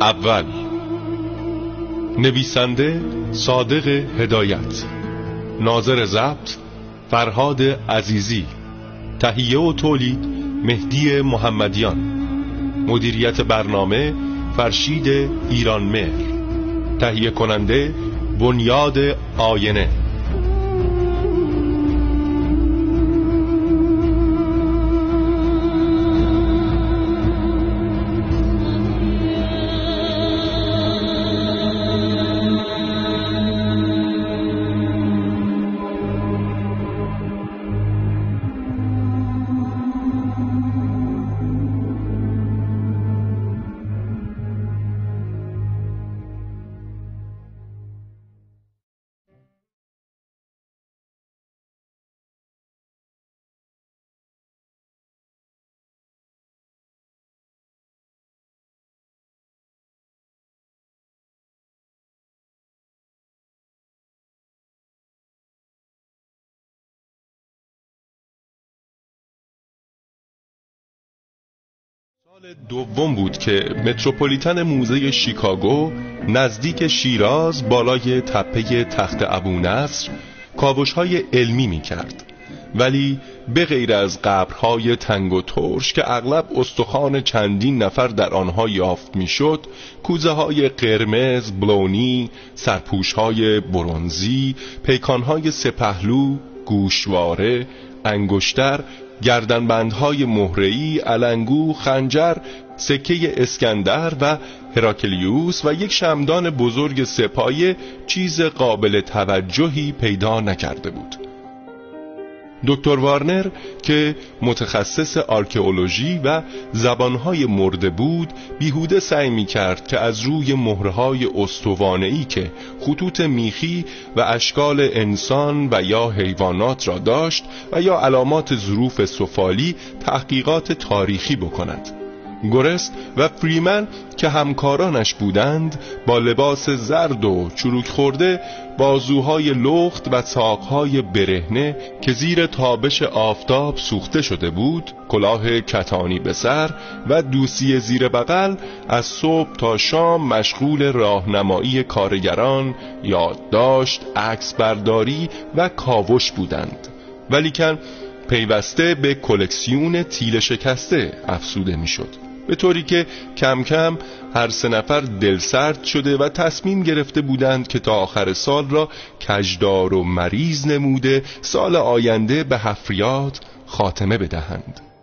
اول. نویسنده صادق هدایت. ناظر ضبط فرهاد عزیزی. تهیه و تولید مهدی محمدیان. مدیریت برنامه فرشید ایرانمهر. تهیه کننده بنیاد آینه. سال دوم بود که متروپولیتن موزه شیکاگو نزدیک شیراز بالای تپه تخت ابو نصر کابوش های علمی می کرد ولی به غیر از قبرهای تنگ و ترش که اغلب استخوان چندین نفر در آنها یافت می‌شد کوزه های قرمز، بلونی، سرپوش های برونزی، پیکان های سپهلو، گوشواره، انگشتر گردنبندهای مهره‌ای، علنگو، خنجر، سکه اسکندر و هراکلیوس و یک شمدان بزرگ سپایه چیز قابل توجهی پیدا نکرده بود. دکتر وارنر که متخصص آرکئولوژی و زبانهای مرده بود بیهوده سعی می کرد که از روی مهرهای استوانه‌ای که خطوط میخی و اشکال انسان و یا حیوانات را داشت و یا علامات ظروف سفالی تحقیقات تاریخی بکند. گورست و فریمن که همکارانش بودند با لباس زرد و چروک خورده بازوهای لخت و ساقهای برهنه که زیر تابش آفتاب سوخته شده بود کلاه کتانی به سر و دوسی زیر بغل از صبح تا شام مشغول راهنمایی کارگران یادداشت عکس برداری و کاوش بودند ولیکن پیوسته به کلکسیون تیل شکسته افسوده می‌شد. به طوری که کم کم هر سه نفر دلسرد شده و تصمیم گرفته بودند که تا آخر سال را کجدار و مریض نموده سال آینده به حفریات خاتمه بدهند.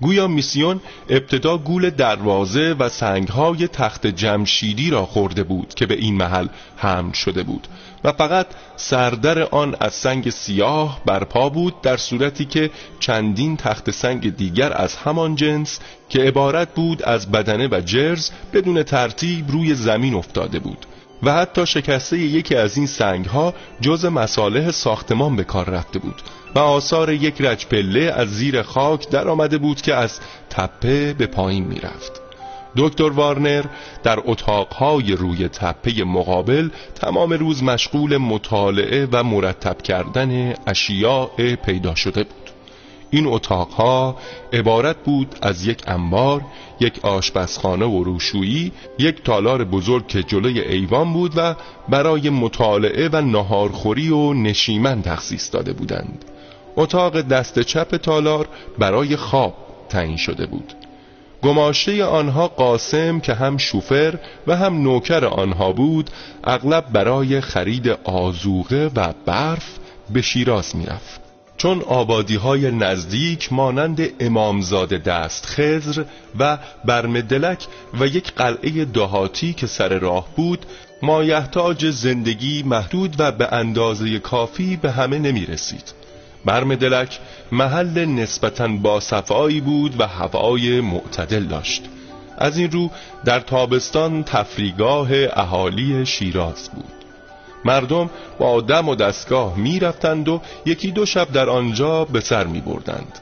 گویا میسیون ابتدا گول دروازه و سنگهای تخت جمشیدی را خورده بود که به این محل حمل شده بود و فقط سردر آن از سنگ سیاه برپا بود در صورتی که چندین تخت سنگ دیگر از همان جنس که عبارت بود از بدنه و جرز بدون ترتیب روی زمین افتاده بود و حتی شکسته یکی از این سنگ ها جز مساله ساختمان به کار رفته بود. و آثار یک رجپله از زیر خاک در آمده بود که از تپه به پایین می رفت. دکتر وارنر در اتاقهای روی تپه مقابل تمام روز مشغول مطالعه و مرتب کردن اشیاء پیدا شده بود این اتاقها عبارت بود از یک انبار، یک آشپزخانه و روشویی، یک تالار بزرگ که جلوی ایوان بود و برای مطالعه و نهارخوری و نشیمن تخصیص داده بودند. اتاق دست چپ تالار برای خواب تعیین شده بود. گماشته آنها قاسم که هم شوفر و هم نوکر آنها بود اغلب برای خرید آزوغه و برف به شیراز می‌رفت چون آبادی های نزدیک مانند امامزاده دست خزر و برمدلک و یک قلعه دهاتی که سر راه بود مایحتاج زندگی محدود و به اندازه کافی به همه نمی رسید برمدلک محل نسبتا با صفایی بود و هوای معتدل داشت. از این رو در تابستان تفریگاه اهالی شیراز بود. مردم با دم و دستگاه می رفتند و یکی دو شب در آنجا به سر می بردند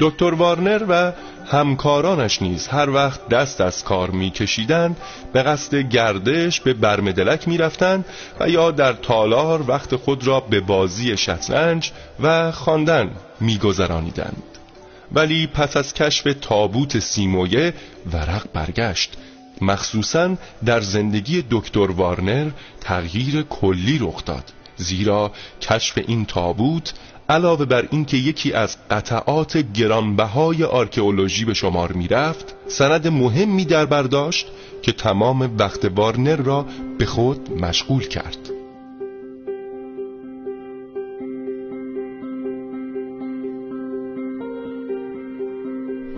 دکتر وارنر و همکارانش نیز هر وقت دست از کار میکشیدند به قصد گردش به برمدلک می‌رفتند و یا در تالار وقت خود را به بازی شطرنج و خواندن میگذرانیدند. ولی پس از کشف تابوت سیمویه ورق برگشت. مخصوصا در زندگی دکتر وارنر تغییر کلی رخ داد زیرا کشف این تابوت علاوه بر اینکه یکی از قطعات گرانبهای آرکئولوژی به شمار می‌رفت سند مهمی در برداشت که تمام وقت وارنر را به خود مشغول کرد.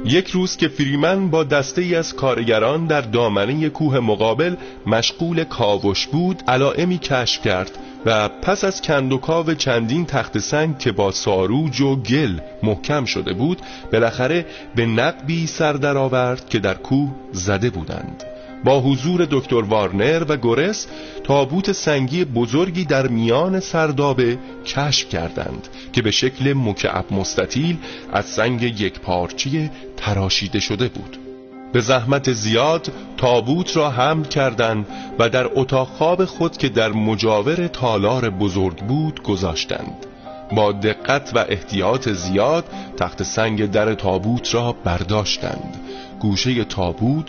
یک روز که فریمن با دسته ای از کارگران در دامنه کوه مقابل مشغول کاوش بود علائمی کشف کرد و پس از کندوکاو چندین تخت سنگ که با ساروج و گل محکم شده بود بالاخره به نقبی سر درآورد که در کوه زده بودند. با حضور دکتر وارنر و گورس تابوت سنگی بزرگی در میان سردابه کشف کردند که به شکل مکعب مستطیل از سنگ یک پارچی تراشیده شده بود. به زحمت زیاد تابوت را حمل کردند و در اتاق خواب خود که در مجاور تالار بزرگ بود گذاشتند. با دقت و احتیاط زیاد تخت سنگ در تابوت را برداشتند. گوشه تابوت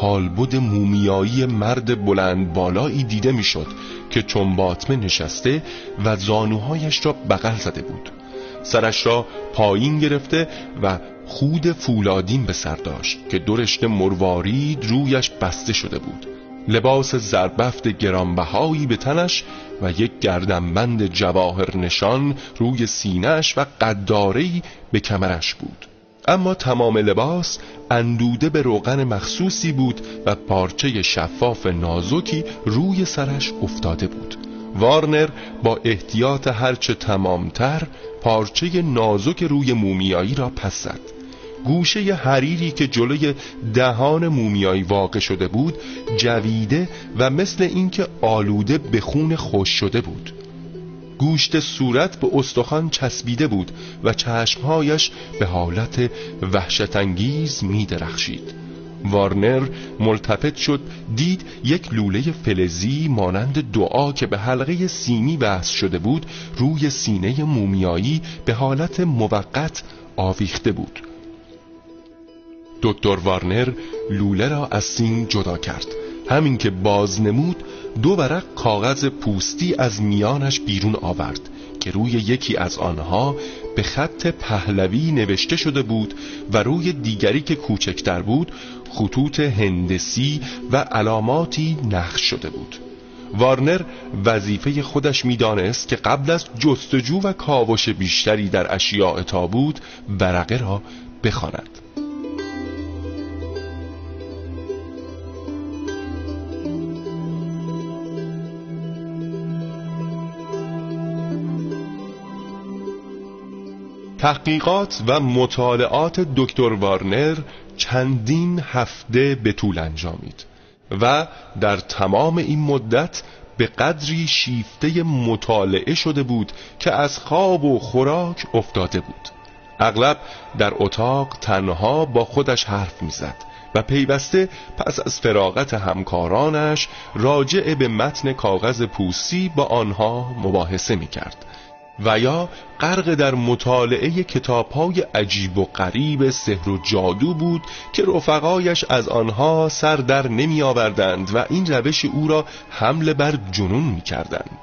کالبد مومیایی مرد بلند بالایی دیده می‌شد که چون باطمه نشسته و زانوهایش را بغل زده بود. سرش را پایین گرفته و خود فولادین به سر داشت که دو مروارید رویش بسته شده بود. لباس زربفت گرانبهایی به تنش و یک گردنبند جواهر نشان روی سینهش و قدارهی به کمرش بود. اما تمام لباس اندوده به روغن مخصوصی بود و پارچه شفاف نازکی روی سرش افتاده بود. وارنر با احتیاط هرچه تمامتر پارچه نازک روی مومیایی را پس زد. گوشه حریری که جلوی دهان مومیایی واقع شده بود جویده و مثل اینکه آلوده به خون خوش شده بود. گوشت صورت به استخوان چسبیده بود و چشمهایش به حالت وحشتانگیز می درخشید وارنر ملتفت شد دید یک لوله فلزی مانند دعا که به حلقه سیمی بحث شده بود روی سینه مومیایی به حالت موقت آویخته بود. دکتر وارنر لوله را از سیم جدا کرد. همین که باز نمود دو ورق کاغذ پوستی از میانش بیرون آورد که روی یکی از آنها به خط پهلوی نوشته شده بود و روی دیگری که کوچکتر بود خطوط هندسی و علاماتی نقش شده بود وارنر وظیفه خودش می‌دانست که قبل از جستجو و کاوش بیشتری در اشیاء تابوت ورقه را بخواند. تحقیقات و مطالعات دکتر وارنر چندین هفته به طول انجامید و در تمام این مدت به قدری شیفته مطالعه شده بود که از خواب و خوراک افتاده بود. اغلب در اتاق تنها با خودش حرف می‌زد و پیوسته پس از فراغت همکارانش راجع به متن کاغذ پوسی با آنها مباحثه می کرد و یا غرق در مطالعه کتابهای عجیب و غریب سحر و جادو بود که رفقایش از آنها سر در نمی آوردند و این روش او را حمله بر جنون می کردند.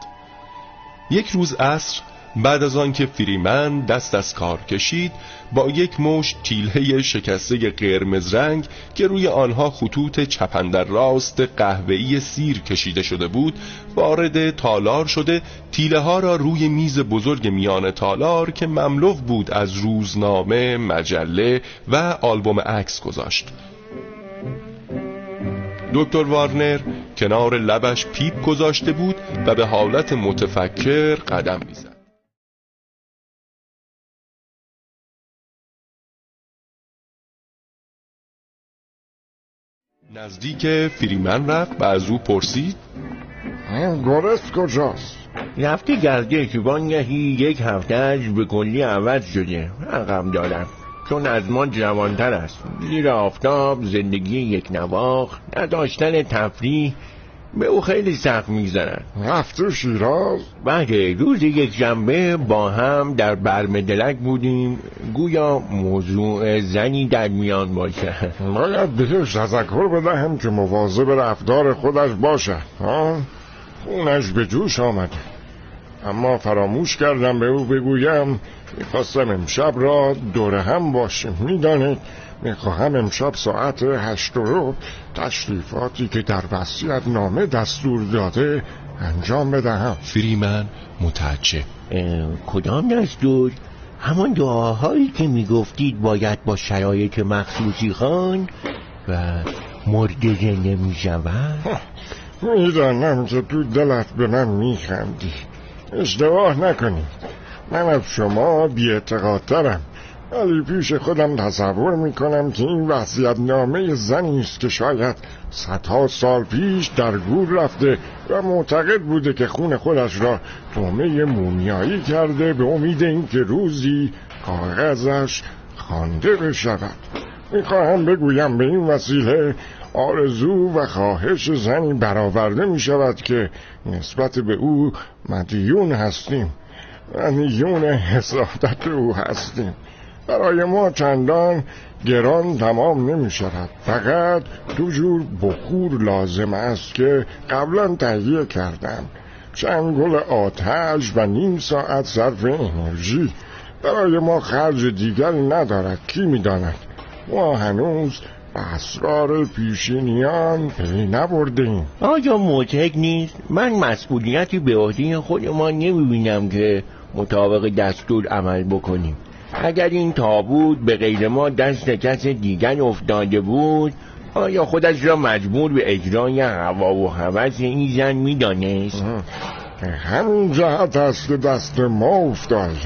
یک روز عصر بعد از آنکه فریمن دست از کار کشید با یک مشت تیله شکسته قرمز رنگ که روی آنها خطوط چپندر راست قهوه‌ای سیر کشیده شده بود وارد تالار شده تیله ها را روی میز بزرگ میان تالار که مملو بود از روزنامه، مجله و آلبوم عکس گذاشت. دکتر وارنر کنار لبش پیپ گذاشته بود و به حالت متفکر قدم می‌زد. نزدیک فریمن رفت و از او پرسید. گرست کجاست؟ رفتی گردش وانگهی یک هفتهش به کلی عوض شده. عقب دارم. چون از ما جوانتر است. زیر آفتاب زندگی یک نواخ نداشتن تفریح به او خیلی سخت میگذرن رفته شیراز. بله روز یک جنبه با هم در برمدلک بودیم. گویا موضوع زنی در میان باشه باید بهش تذکر بدهم که مواظب رفتار خودش باشه ها؟ خونش به جوش آمده اما فراموش کردم به او بگویم می‌خواستم امشب را دور هم باشیم. می‌دانید می‌خواهم امشب ساعت هشت رو تشریفاتی که در وسیعت نامه دستور داده انجام بدهم. فریمن متعجب. کدام دستور؟ همان دعاهایی که می‌گفتید باید با شرایط مخصوصی خان و مرد زنده می‌شود می‌دانم که تو دلت به من میخندی. اشتباه نکنید. من از شما بیاعتقادترم. ولی پیش خودم تصور می‌کنم که این وصیت نامه زنی است که شاید صدها سال پیش در گور رفته و معتقد بوده که خون خودش را تومه مومیایی کرده به امید اینکه روزی کاغذش خوانده بشود. می‌خواهم بگویم به این وسیله آرزو و خواهش زنی برآورده می شود که نسبت به او مدیون هستیم مدیون حسادت او هستیم. برای ما چندان گران تمام نمی شود. فقط دو جور بخور لازم است که قبلا تهیه کردم. چند گل آتش و نیم ساعت صرف انرژی. برای ما خرج دیگری ندارد کی می‌داند ما هنوز به اسرار پیشینیان پی نبردیم آیا معتقد نیست؟ من مسئولیتی به عهده خودمان نمی‌بینم که مطابق دستور عمل بکنیم. اگر این تابوت به غیر ما دست کس دیگر افتاده بود آیا خودش را مجبور به اجرای هوا و هوس این زن می‌دانست؟ همین جهت است که دست ما افتاد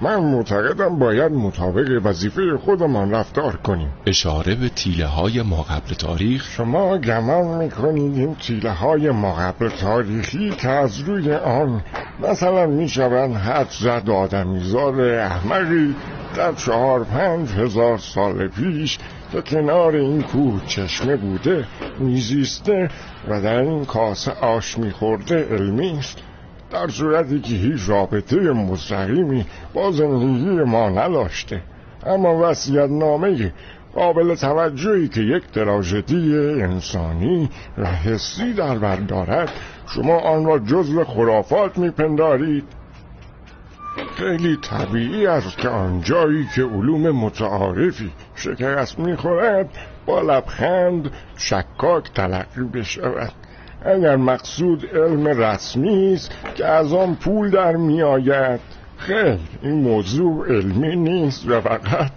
من معتقدم باید مطابق وظیفه خودمان رفتار کنیم. اشاره به تیله های ما قبل تاریخ؟ شما گمان می‌کنید این تیله های مقبل تاریخی که از روی آن مثلا می‌شوند حد زد آدمیزاد احمقی در چهار پنج هزار سال پیش که کنار این کوه چشمه بوده میزیسته و در این کاسه آش میخورده علمی است. در صورتی که هیچ رابطه مستقیمی با زندگی ما نداشته. اما وسیعت نامه قابل توجهی که یک تراژدی انسانی و حسی در بر دارد شما آن را جزو خرافات میپندارید. خیلی طبیعی است که آنجایی که علوم متعارفی شکست می‌خورد با لبخند شکاک تلقی بشود. اگر مقصود علم رسمی است که از آن پول در میآید خیر این موضوع علمی نیست و فقط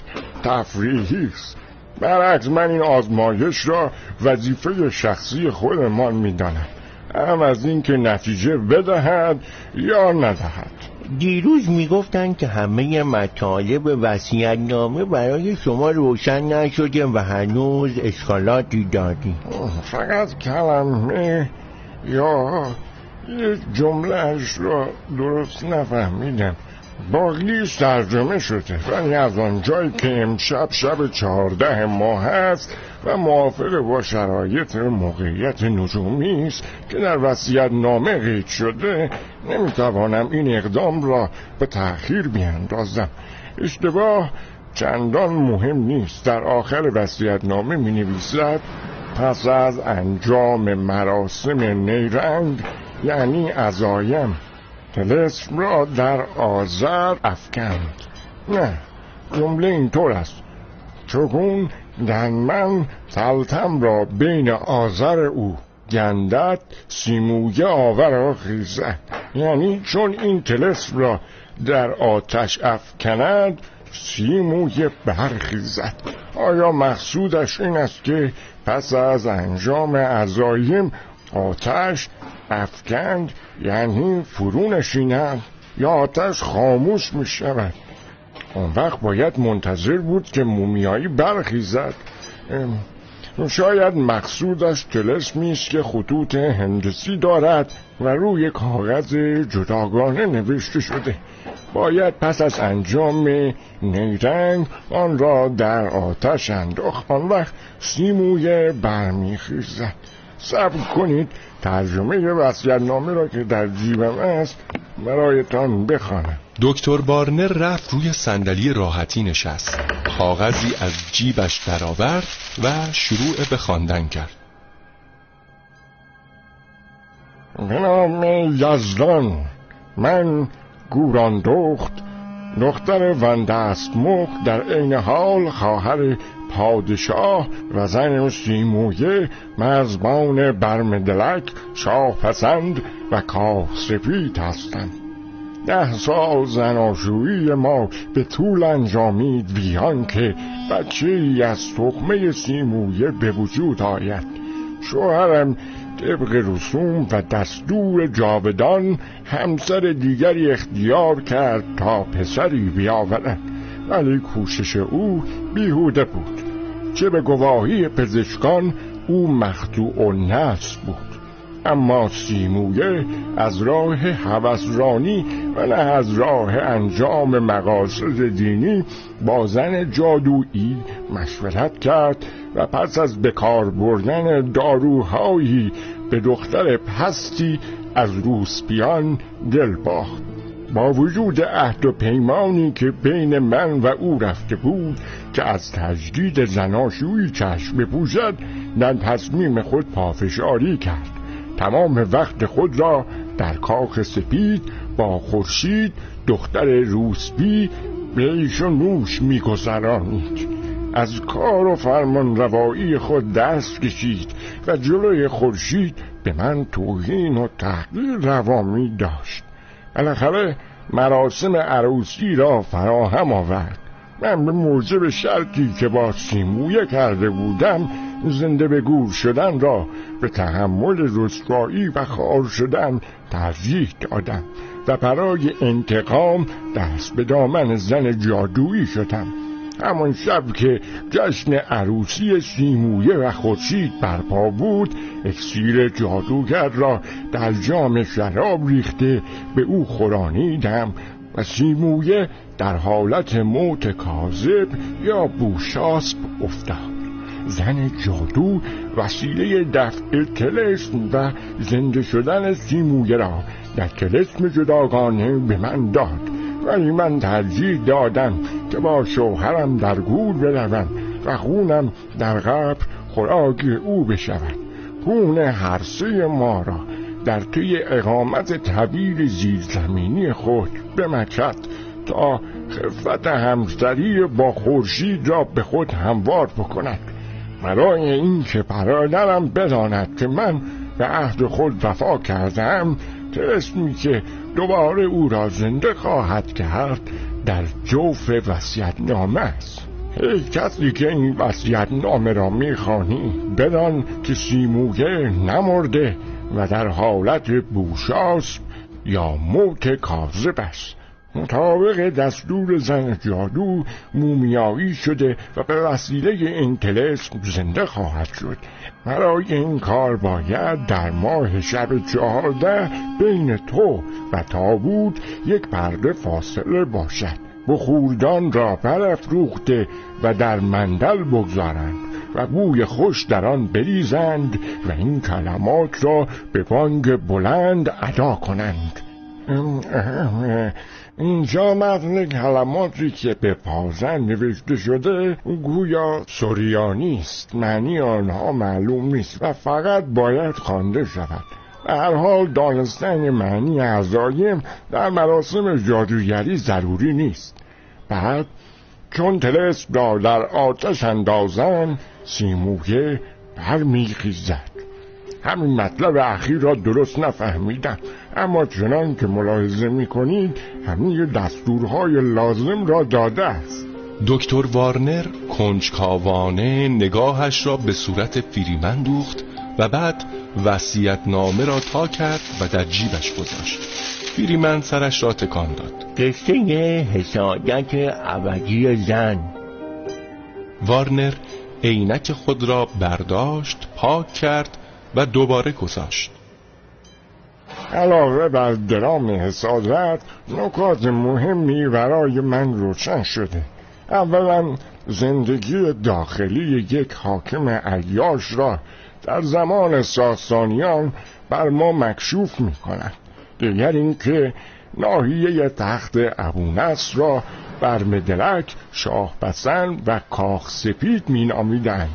تفریحی است. برعکس من این آزمایش را وظیفه شخصی خودمان می‌دانم هم از اینکه نتیجه بدهد یا ندهد. دیروز می‌گفتند که همه مطالب وسیعت نامه برای شما روشن نشده و هنوز اشکالاتی داری فقط کلمه یا جملهش را درست نفهمیدم. باقیش ترجمه شده. ولی از آنجایی که امشب شب چهارده ماه هست و موافق با شرایط موقعیت نجومی است که در وصیت نامه قید شده نمی‌توانم این اقدام را به تأخیر بیاندازم. اشتباه چندان مهم نیست. در آخر وصیت نامه می نویسد پس از انجام مراسم نیرنگ یعنی عزایم تلسم را در آذر افکند. نه جمله اینطور است. چون من تلتم را بین آذر او گندت سیمویه آور خیزد یعنی چون این تلسم را در آتش افکند سیمویه برخیزد آیا مقصودش این است که پس از انجام عزایم آتش افکند یعنی فرو نشیند یا آتش خاموش می شود اون وقت باید منتظر بود که مومیایی برخیزد. شاید مقصودش تلسمی است که خطوط هندسی دارد و روی کاغذ جداگانه نوشته شده. باید پس از انجام نیرنگ آن را در آتش انداخت. آن وقت سیمویه برمیخیزد. صبر کنید ترجمه نامه را که در جیبم است برایتان بخوانم. دکتر بارنر رفت روی صندلی راحتی نشست. کاغذی از جیبش درآورد و شروع به خواندن کرد. به نام یزدان. من گوران دخت دختر وندست مخ در عین حال خواهر پادشاه و زن سیمویه مرزبان برمدلک شاه پسند و سفید هستند. ده سال زناشویی ما به طول انجامید ویان که بچه از تخمه سیمویه به وجود آید. شوهرم طبق رسوم و دستور جاودان همسر دیگری اختیار کرد تا پسری بیاورد. ولی کوشش او بیهوده بود. چه به گواهی پزشکان او مخدوع و نفس بود. اما سیمویه از راه حوسرانی و نه از راه انجام مقاصد دینی با زن جادویی مشورت کرد و پس از بکار بردن داروهایی به دختر پستی از روسپیان دل باخت. با وجود عهد و پیمانی که بین من و او رفته بود که از تجدید زناشویی چشم بپوشد در تصمیم خود پافشاری کرد. تمام وقت خود را در کاخ سپید با خورشید دختر روسبی ایش و نوش میگذرانید. از کار و فرمان روایی خود دست کشید و جلوی خورشید به من توهین و تحقیر روامی داشت. بالاخره مراسم عروسی را فراهم آورد. من به موجب شرطی که با سیمویه کرده بودم زنده به گور شدن را به تحمل رسوایی و خار شدن ترجیح دادم و برای انتقام دست به دامن زن جادویی شدم. همان شب که جشن عروسی سیمویه و خورشید برپا بود اکسیر جادوگر را در جام شراب ریخته به او خورانیدم و سیمویه در حالت موت کاذب یا بوشاسب افتاد. زن جادو وسیله دفع تلسم و زنده شدن سیمویه را در تلسم جداگانه به من داد. ولی من ترجیح دادم که با شوهرم در گور بروم و خونم در قبر خوراک او بشود. خون هر سه ما را در طی اقامت طویل زیرزمینی خود بمکد تا خفت همسری با خورشید را به خود هموار بکند. برای اینکه برادرم بداند که من به عهد خود وفا کردم ترسمی که دوباره او را زنده خواهد کرد در جوف وسیعت نامه است. ای کسی که این وسیعت نامه را می‌خوانی بدان که سیموگه نمرده و در حالت بوشاس یا موت کاذب است. مطابق دستور زن جادو مومیایی شده و به وسیله این زنده خواهد شد. برای این کار باید در ماه شب چهارده بین تو و تابوت یک پرده فاصله باشد. بخوردان را برافروخته و در مندل بگذارند و بوی خوش در آن بریزند و این کلمات را به بانگ بلند ادا کنند. اینجا متن کلماتی که به پازن نوشته شده گویا سوریانی است. معنی آنها معلوم نیست و فقط باید خوانده شود. به هر حال دانستن معنی عزایم در مراسم جادوگری ضروری نیست. بعد چون تلسم را در آتش اندازن سیمویه برمیخیزد. همین مطلب اخیر را درست نفهمیدم. اما چنان که ملاحظه می‌کنید همین دستورهای لازم را داده است. دکتر وارنر کنجکاوانه نگاهش را به صورت فریمن دوخت و بعد وسیعت نامه را تا کرد و در جیبش گذاشت. فریمن سرش را تکان داد. قصه حسادت ابدی زن. وارنر عینک خود را برداشت پاک کرد و دوباره گذاشت. علاوه بر درام حسادت نکات مهمی برای من روشن شده. اولا زندگی داخلی یک حاکم عیاش را در زمان ساسانیان بر ما مکشوف می کنند دیگر اینکه ناحیه تخت ابونصر را بر مدلک شاه و کاخ سپید می نامیدن.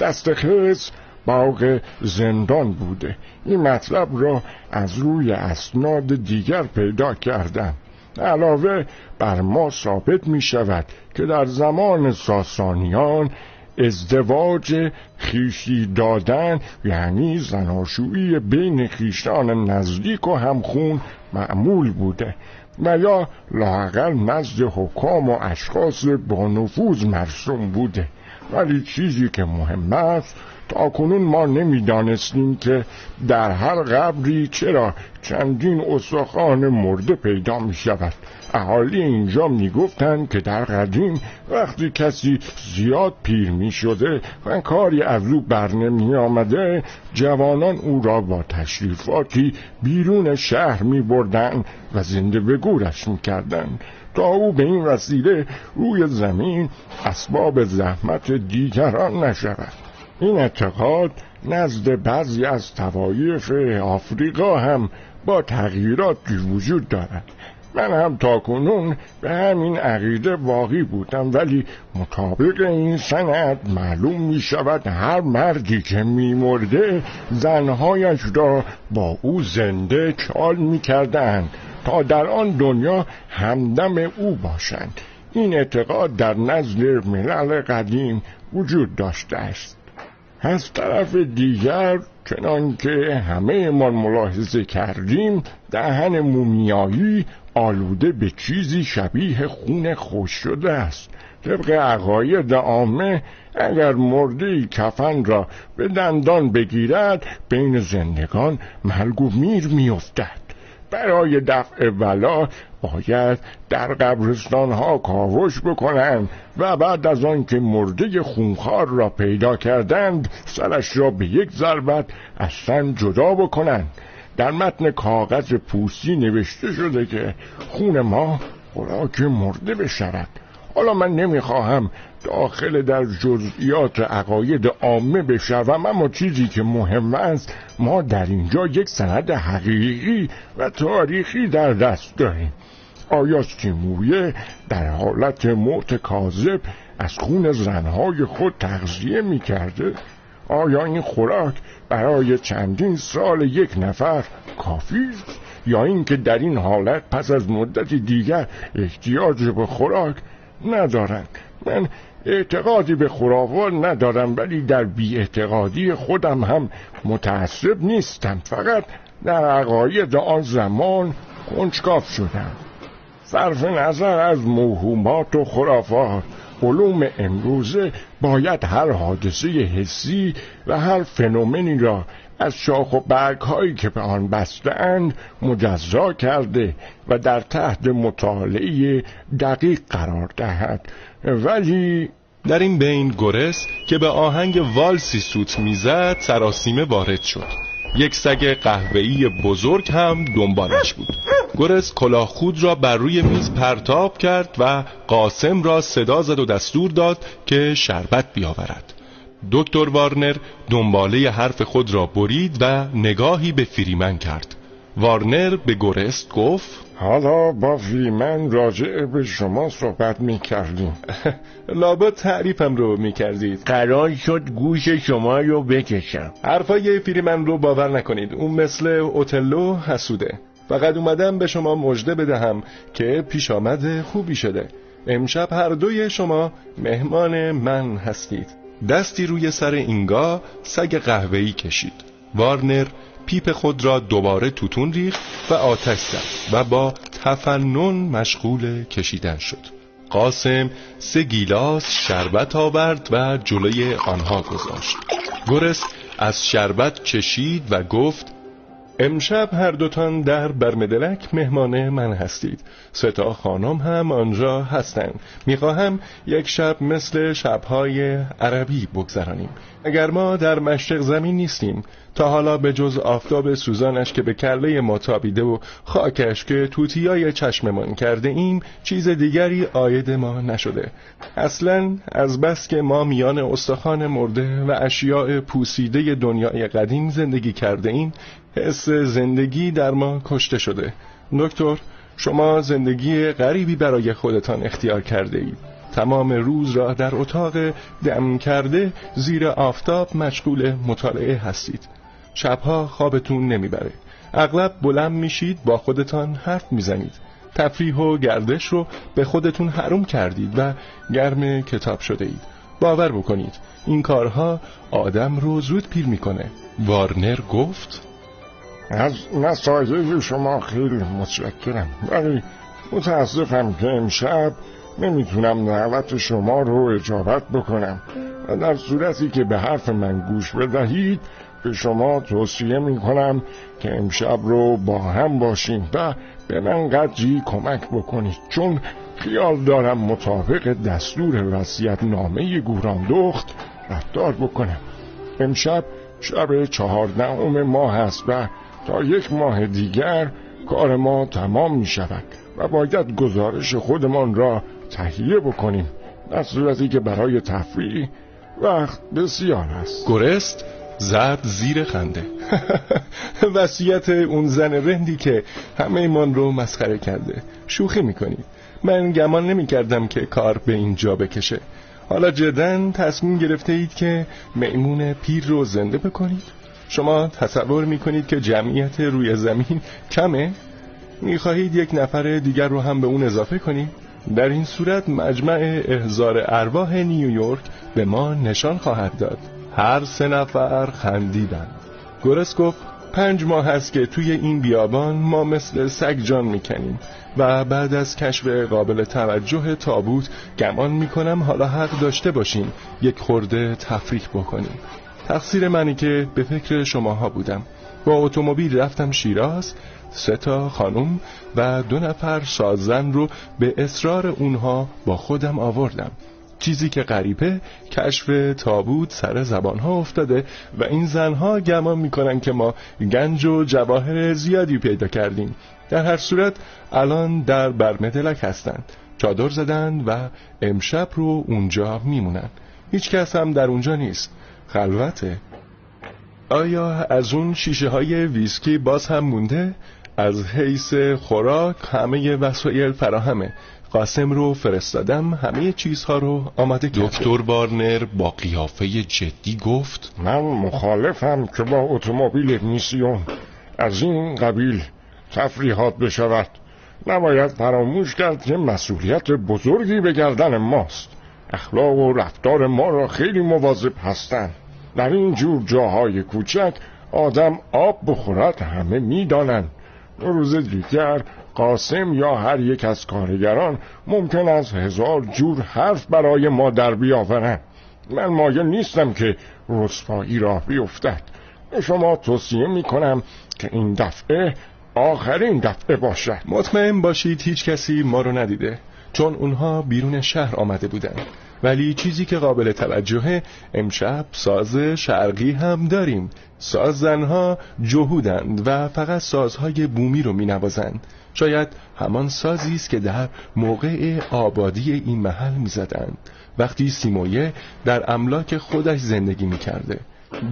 دست خیز باغ زندان بوده. این مطلب را از روی اسناد دیگر پیدا کردم علاوه بر ما ثابت می شود که در زمان ساسانیان ازدواج خیشی دادن یعنی زناشویی بین خیشان نزدیک و همخون معمول بوده و یا لاقل نزد حکام و اشخاص با نفوذ مرسوم بوده. ولی چیزی که مهم است تا کنون ما نمی‌دانستیم که در هر قبری چرا چندین استخوان مرده پیدا می شود اهالی اینجا می گفتند که در قدیم وقتی کسی زیاد پیر می شده و کاری از او بر نمی آمده جوانان او را با تشریفاتی بیرون شهر می بردن و زنده به گورش می کردن. تا او به این وسیله روی زمین اسباب زحمت دیگران نشود این اعتقاد نزد بعضی از توایف آفریقا هم با تغییراتی وجود دارد. من هم تا کنون به همین عقیده واقعی بودم ولی مطابق این سند معلوم می شود هر مردی که می مرده زنهایش را با او زنده چال می کردن تا در آن دنیا همدم او باشند. این اعتقاد در نزد ملل قدیم وجود داشته است. از طرف دیگر چنان که همه ما ملاحظه کردیم دهن مومیایی آلوده به چیزی شبیه خون خوش شده است. طبق عقاید عامه اگر مرده کفن را به دندان بگیرد بین زندگان مرگ و میر میافتد. برای دفع بلا باید در قبرستان ها کاوش بکنند و بعد از آن که مرده خونخوار را پیدا کردند سرش را به یک ضربت از سن جدا بکنند. در متن کاغذ پوستی نوشته شده که خون ما خوراک مرده بشود. حالا من نمی‌خواهم داخل در جزئیات عقاید عامه بشوم اما چیزی که مهم است ما در اینجا یک سند حقیقی و تاریخی در دست داریم آیا سیمویه در حالت موت کاذب از خون زنهای خود تغذیه می‌کرده؟ آیا این خوراک برای چندین سال یک نفر کافی است؟ یا اینکه در این حالت پس از مدت دیگر احتیاج به خوراک ندارند من اعتقادی به خرافات ندارم ولی در بی اعتقادی خودم هم متعصب نیستم. فقط در عقاید آن زمان کنجکاف شدم. صرف نظر از موهومات و خرافات. علوم امروزه باید هر حادثه حسی و هر فنومنی را از شاخ و برگ هایی که به آن بستند مجزا کرده و در تحت مطالعه دقیق قرار دهد. ولی در این بین گرس که به آهنگ والسی سوت می‌زد سراسیمه وارد شد. یک سگ قهوه‌ای بزرگ هم دنبالش بود. گرس کلاه خود را بر روی میز پرتاب کرد و قاسم را صدا زد و دستور داد که شربت بیاورد. دکتر وارنر دنباله حرف خود را برید و نگاهی به فریمن کرد. وارنر به گرست گفت حالا با فریمن راجع به شما صحبت می کردیم لابد تعریفم رو می کردید قرار شد گوش شما رو بکشم. حرفای فریمن رو باور نکنید. اون مثل اوتلو حسوده. فقط اومدم به شما مژده بدهم که پیش آمد خوبی شده. امشب هر دوی شما مهمان من هستید. دستی روی سر اینگا سگ قهوه‌ای کشید. وارنر پیپ خود را دوباره توتون ریخت و آتش زد و با تفنن مشغول کشیدن شد. قاسم سه گیلاس شربت آورد و جلوی آنها گذاشت. گرس از شربت چشید و گفت امشب هر دوتان در برمدلک مهمان من هستید. سه تا خانم هم آنجا هستند می‌خواهم یک شب مثل شبهای عربی بگذرانیم. اگر ما در مشرق زمین نیستیم تا حالا به جز آفتاب سوزانش که به کله ما تابیده و خاکش که توتیای چشممان کرده ایم چیز دیگری آید ما نشده. اصلا از بس که ما میان استخوان مرده و اشیاء پوسیده دنیای قدیم زندگی کرده ایم حس زندگی در ما کشته شده. دکتر شما زندگی غریبی برای خودتان اختیار کرده اید. تمام روز را در اتاق دم کرده زیر آفتاب مشغول مطالعه هستید. شبها خوابتون نمی‌بره. اغلب بلند میشید با خودتان حرف می‌زنید. تفریح و گردش رو به خودتون حروم کردید و گرم کتاب شده اید. باور بکنید این کارها آدم رو زود پیر می‌کنه. وارنر گفت از نصایح شما خیلی متشکرم. ولی متاسفم که امشب نمی‌تونم دعوت شما رو اجابت بکنم. و در صورتی که به حرف من گوش بدهید به شما توصیه می‌کنم که امشب رو با هم باشیم و به من قدری کمک بکنید. چون خیال دارم مطابق دستور وسیعت نامه گوراندخت رفتار بکنم. امشب شب چهاردهم ماه هست و تا یک ماه دیگر کار ما تمام می شود و باید گزارش خودمان را تهیه بکنیم در صورتی که برای تفریح وقت بسیار است. گرست زد زیر خنده. وصیت اون زن رندی که همه من رو مسخره کرده. شوخی می‌کنید من گمان نمی کردم که کار به اینجا بکشه. حالا جدا تصمیم گرفته اید که میمون پیر رو زنده بکنید؟ شما تصور می‌کنید که جمعیت روی زمین کمه؟ می‌خواهید یک نفر دیگر رو هم به اون اضافه کنید در این صورت مجمع احزار ارواح نیویورک به ما نشان خواهد داد. هر سه نفر خندیدند. گرس گفت پنج ماه هست که توی این بیابان ما مثل سگ جان می‌کنیم و بعد از کشف قابل توجه تابوت گمان می‌کنم حالا حق داشته باشیم یک خورده تفریح بکنیم. تقصیر منی که به فکر شماها بودم. با اتومبیل رفتم شیراز سه تا خانم و دو نفر سازن رو به اصرار اونها با خودم آوردم. چیزی که غریبه کشف تابوت سر زبانها افتاده و این زنها گمان می‌کنن که ما گنج و جواهر زیادی پیدا کردیم. در هر صورت الان در برمدلک هستند. چادر زدن و امشب رو اونجا میمونن. هیچ کس هم در اونجا نیست. خلوته. آیا از اون شیشه های ویسکی باز هم مونده؟ از حیث خوراک همه وسایل فراهمه. قاسم رو فرستادم همه چیزها رو آماده کرده. دکتر بارنر با قیافه جدی گفت من مخالفم که با اتومبیل میسیون از این قبیل تفریحات بشود. نباید فراموش کرد که مسئولیت بزرگی به گردن ماست. اخلاق و رفتار ما را خیلی مواظب هستند. در این جور جاهای کوچک آدم آب بخورد همه می‌دانند. روز دیگر قاسم یا هر یک از کارگران ممکن است هزار جور حرف برای ما در بیاورند. من مایل نیستم که رسوایی را بیفتد. به شما توصیه می کنم که این دفعه آخرین دفعه باشد. مطمئن باشید هیچ کسی ما رو ندیده چون اونها بیرون شهر آمده بودند. ولی چیزی که قابل توجهه امشب ساز شرقی هم داریم. ساز زنها جهودند و فقط سازهای بومی رو می نوازند شاید همان سازی است که در موقع آبادی این محل می زدند وقتی سیمویه در املاک خودش زندگی می کرده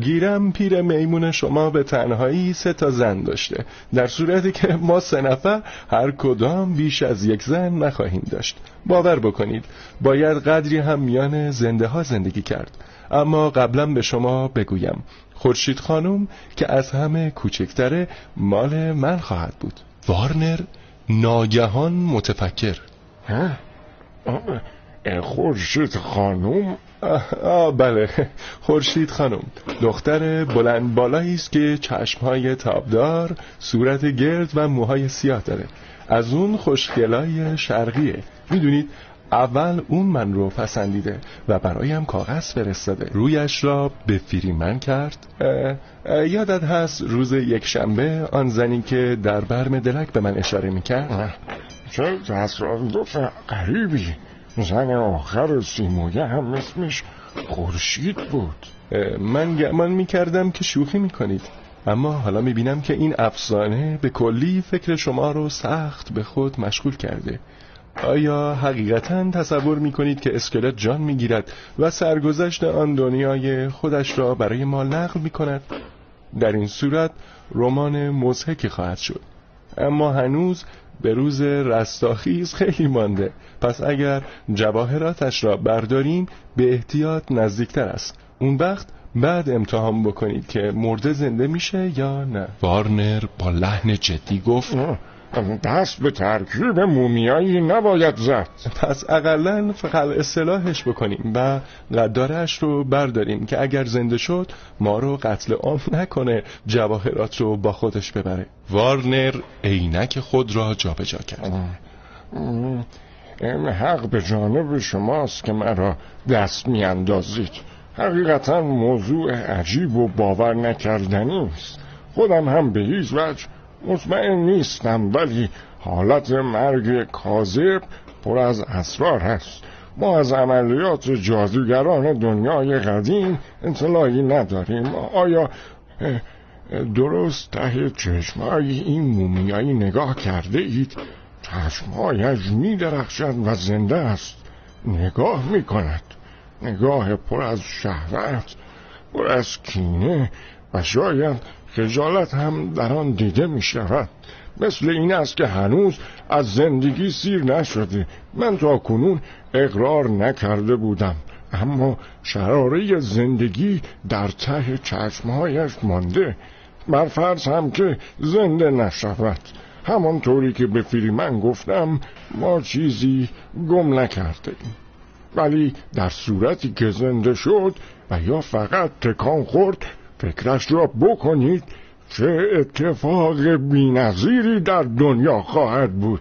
گیرم پیر میمون شما به تنهایی سه تا زن داشته. در صورتی که ما سه نفر هر کدام بیش از یک زن نخواهیم داشت. باور بکنید باید قدری هم میان زنده ها زندگی کرد. اما قبلا به شما بگویم خورشید خانم که از همه کوچکتره مال من خواهد بود. وارنر ناگهان متفکر. خورشید خانم؟ آه بله. خورشید خانم دختر بلند بالایی است که چشمهای تابدار صورت گرد و موهای سیاه داره. از اون خوشگلای شرقیه. می‌دونید اول اون من رو پسندیده و برایم کاغذ فرستاده. رویش را به فریمن کرد. یادت هست روز یک شنبه آن زنی که در برم دلک به من اشاره می‌کرد؟ چه تصادف قریبی زن آخر سیمویه هم اسمش خورشید بود. من گمان می‌کردم که شوخی می‌کنید. اما حالا می‌بینم که این افسانه به کلی فکر شما رو سخت به خود مشغول کرده. آیا حقیقتا تصور می‌کنید که اسکلت جان می‌گیرد و سرگذشت آن دنیای خودش را برای ما نقل می‌کند؟ در این صورت رمان مزهکی خواهد شد. اما هنوز به روز رستاخیز خیلی مانده. پس اگر جواهراتش را برداریم به احتیاط نزدیکتر است. اون وقت بعد امتحان بکنید که مرده زنده میشه یا نه. وارنر با لحن جدی گفت دست به ترکیب مومیایی نباید زد. پس اقلا فقط اصلاحش بکنیم و قدارش رو برداریم که اگر زنده شد ما رو قتل عام نکنه جواهرات رو با خودش ببره. وارنر عینک خود را جابجا کرد. حق به جانب شماست که مرا دست میاندازید. حقیقتا موضوع عجیب و باور نکردنی است. خودم هم به هیچ وجه مطمئن نیستم ولی حالت مرگ کاذب پر از اسرار هست. ما از عملیات جادوگران دنیای قدیم اطلاعی نداریم. آیا درست ته چشمای این مومیایی نگاه کرده اید؟ چشمایش می درخشد و زنده است. نگاه می کند نگاه پر از شهوت پر از کینه و شاید خجالت هم در آن دیده می شود مثل این است که هنوز از زندگی سیر نشده. من تا کنون اقرار نکرده بودم. اما شراره زندگی در ته چشمهایش مانده. برفرض هم که زنده نشود. همانطوری که به فریمن گفتم ما چیزی گم نکرده ولی در صورتی که زنده شد و یا فقط تکان خورد فکرش را بکنید چه اتفاق بینظیری در دنیا خواهد بود.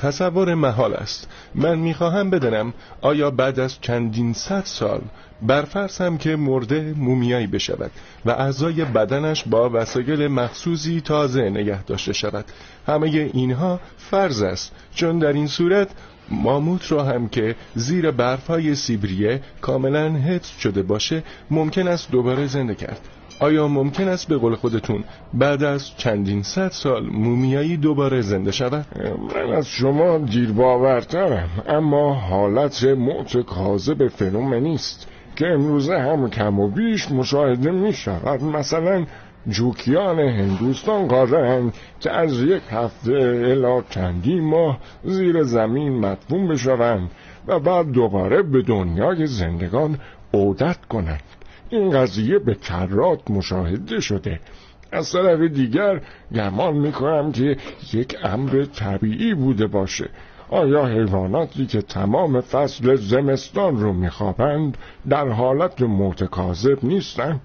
تصور محال است. من می‌خواهم بدانم آیا بعد از چندین صد سال برفرسم که مرده مومیایی بشود و اعضای بدنش با وسایل مخصوصی تازه نگه داشته شود؟ همه اینها فرض است چون در این صورت ماموت را هم که زیر برفهای سیبریه کاملا حفظ شده باشه ممکن است دوباره زنده کرد. آیا ممکن است به قول خودتون بعد از چندین صد سال مومیایی دوباره زنده شود؟ من از شما دیر باورترم اما حالت موت کاذب فنومنی است که امروزه هم کم و بیش مشاهده می شود مثلا جوکیان هندوستان قادرند که از یک هفته الا چندین ماه زیر زمین مدفون بشوند و بعد دوباره به دنیای زندگان عودت کنند این قضیه به کرات مشاهده شده. از طرف دیگر گمان می‌کنم که یک امر طبیعی بوده باشه. آیا حیواناتی که تمام فصل زمستان رو میخوابند در حالت متکاذب نیستند؟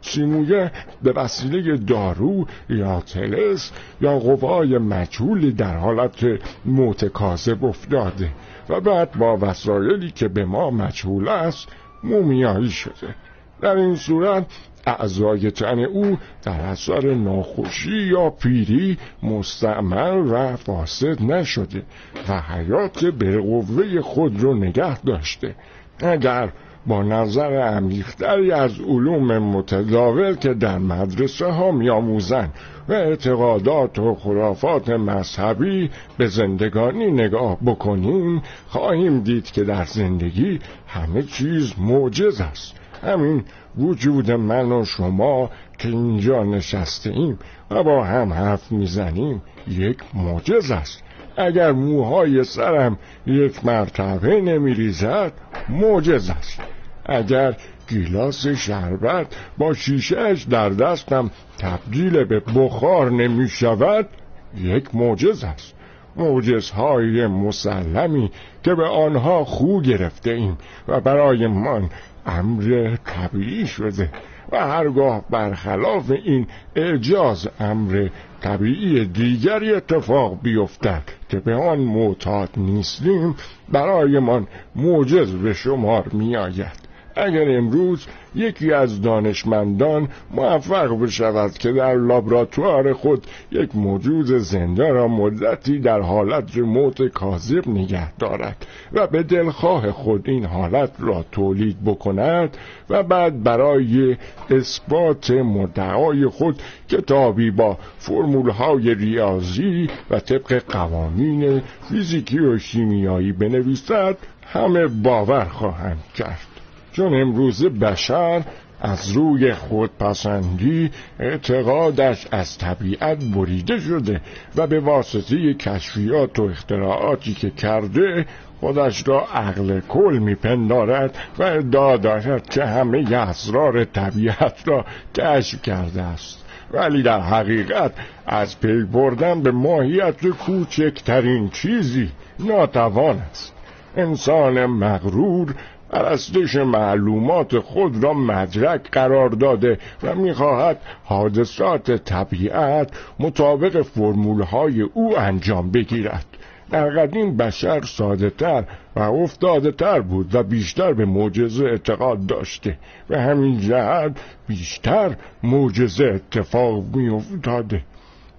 سیمویه به وسیله دارو یا تلس یا قوای مجهولی در حالت متکاذب افتاده و بعد با وسایلی که به ما مجهول است مومیایی شده. در این صورت اعضای تن او در اثر ناخوشی یا پیری مستعمل و فاسد نشده و حیات به قوه خود رو نگه داشته. اگر با نظر عمیقتری از علوم متداول که در مدرسه ها میآموزند و اعتقادات و خرافات مذهبی به زندگانی نگاه بکنیم خواهیم دید که در زندگی همه چیز معجز است. همین وجود من و شما که اینجا نشسته ایم و با هم حرف می‌زنیم یک معجز است. اگر موهای سرم یک مرتبه نمیریزد معجز است. اگر گیلاس شربت با شیشهش در دستم تبدیل به بخار نمی شود یک معجز است. معجزهای مسلمی که به آنها خو گرفته ایم و برای من امر طبیعی شده و هرگاه برخلاف این اعجاز امر طبیعی دیگری اتفاق بیفتد که به آن معتاد نیستیم برایمان موجز به شمار می آید اگر امروز یکی از دانشمندان موفق بشود که در لابراتوار خود یک موجود زنده را مدتی در حالت موت کاذب نگه دارد و به دلخواه خود این حالت را تولید بکند و بعد برای اثبات مدعای خود کتابی با فرمولهای ریاضی و طبق قوانین فیزیکی و شیمیایی بنویسد همه باور خواهند کرد. چون امروز بشر از روی خودپسندی اعتقادش از طبیعت بریده شده و به واسطه کشفیات و اختراعاتی که کرده خودش را عقل کل میپندارد و ادعا دارد که همه اسرار طبیعت را کشف کرده است. ولی در حقیقت از پی بردن به ماهیت کوچکترین چیزی ناتوان است. انسان مغرور پرستش معلومات خود را مدرک قرار داده و می‌خواهد حادثات طبیعت مطابق فرمولهای او انجام بگیرد. در قدیم بشر ساده تر و افتاده تر بود و بیشتر به معجزه اعتقاد داشته. و همین جهت بیشتر معجزه اتفاق می افتاده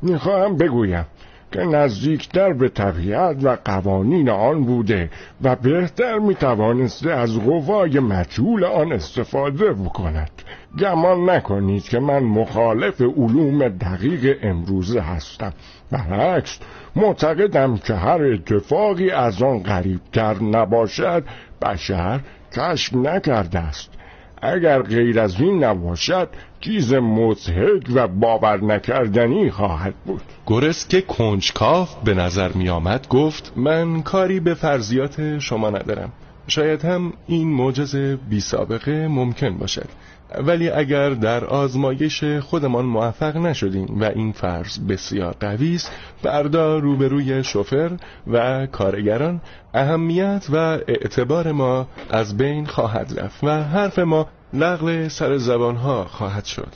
می‌خواهم بگویم که نزدیکتر به طبیعت و قوانین آن بوده و بهتر می توانسته از قوای مجهول آن استفاده بکند. گمان نکنید که من مخالف علوم دقیق امروزه هستم. برعکس معتقدم که هر اتفاقی از آن قریبتر نباشد بشر کشف نکرده است. اگر غیر از این نباشد چیز مزهک و باور نکردنی خواهد بود. گرس که کنجکاف به نظر می آمد گفت من کاری به فرضیات شما ندارم. شاید هم این معجز بی سابقه ممکن باشد. ولی اگر در آزمایش خودمان موفق نشدیم و این فرض بسیار قوی است فردا روبروی شوفر و کارگران اهمیت و اعتبار ما از بین خواهد رفت و حرف ما نقل سر زبانها خواهد شد.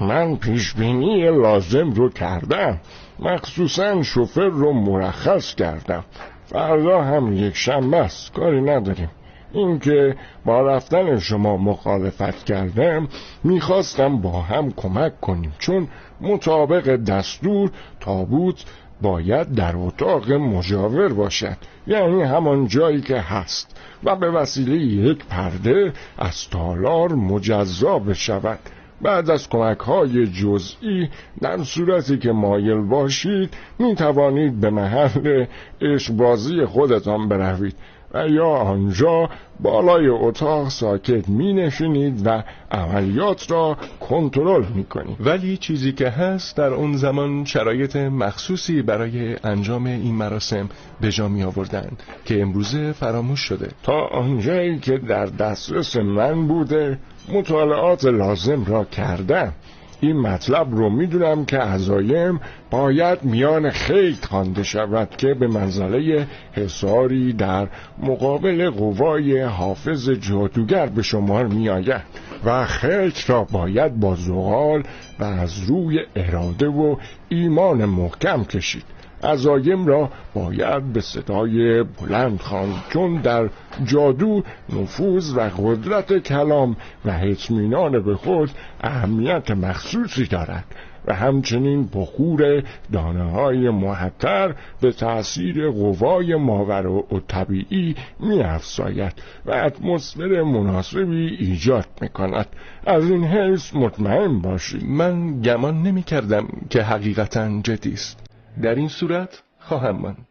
من پیشبینی لازم رو کردم. مخصوصا شوفر رو مرخص کردم. فردا هم یک شنبه است. کاری نداریم. اینکه با رفتن شما مخالفت کردم می‌خواستم با هم کمک کنیم. چون مطابق دستور تابوت باید در اتاق مجاور باشد. یعنی همان جایی که هست و به وسیله یک پرده از تالار مجزا بشود. بعد از کمک های جزئی در صورتی که مایل باشید می توانید به محل اشبازی خودتان بروید. و یا آنجا بالای اتاق ساکت می نشینید و عملیات را کنترل می کنید ولی چیزی که هست در اون زمان شرایط مخصوصی برای انجام این مراسم به جا می آوردن که امروزه فراموش شده. تا آنجایی که در دسترس من بوده مطالعات لازم را کردم. این مطلب رو می‌دونم که عزایم باید میان خیل خوانده شود که به منزله حساری در مقابل قوای حافظ جادوگر به شمار میآید و خیل را باید با زغال و از روی اراده و ایمان محکم کشید. عزایم را باید به صدای بلند خواند چون در جادو نفوذ و قدرت کلام و اطمینان به خود اهمیت مخصوصی دارد و همچنین بخور دانه های محتر به تأثیر قوای ماور و طبیعی می افزاید و اتمسفر مناسبی ایجاد می کند از این حیث مطمئن باشید. من گمان نمی کردم که حقیقتا جدی است. در این صورت خواهم ماند.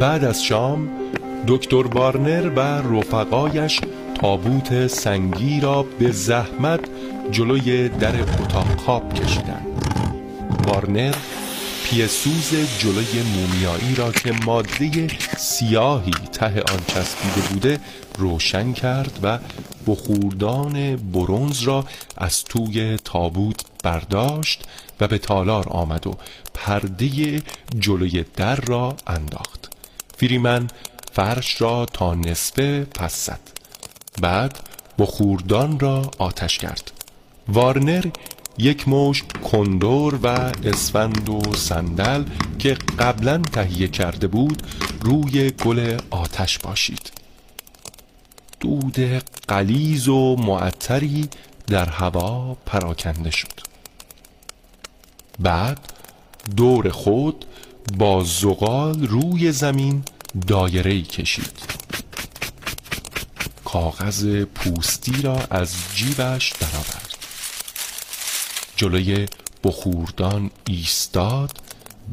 بعد از شام دکتر وارنر و رفقایش تابوت سنگی را به زحمت جلوی در اتاق خواب کشیدند. وارنر پیسوز جلوی مومیایی را که ماده سیاهی ته آن چسبیده بوده روشن کرد و بخوردان برونز را از توی تابوت برداشت و به تالار آمد و پرده جلوی در را انداخت. فریمن فرش را تا نصفه پس زد. بعد بخوردان را آتش کرد. وارنر یک موش کندور و اسفند و صندل که قبلا تهیه کرده بود روی گل آتش باشید دود قلیز و معطری در هوا پراکنده شد. بعد دور خود با زغال روی زمین دایره کشید. کاغذ پوستی را از جیبش درآورد. جلوی بخوردان ایستاد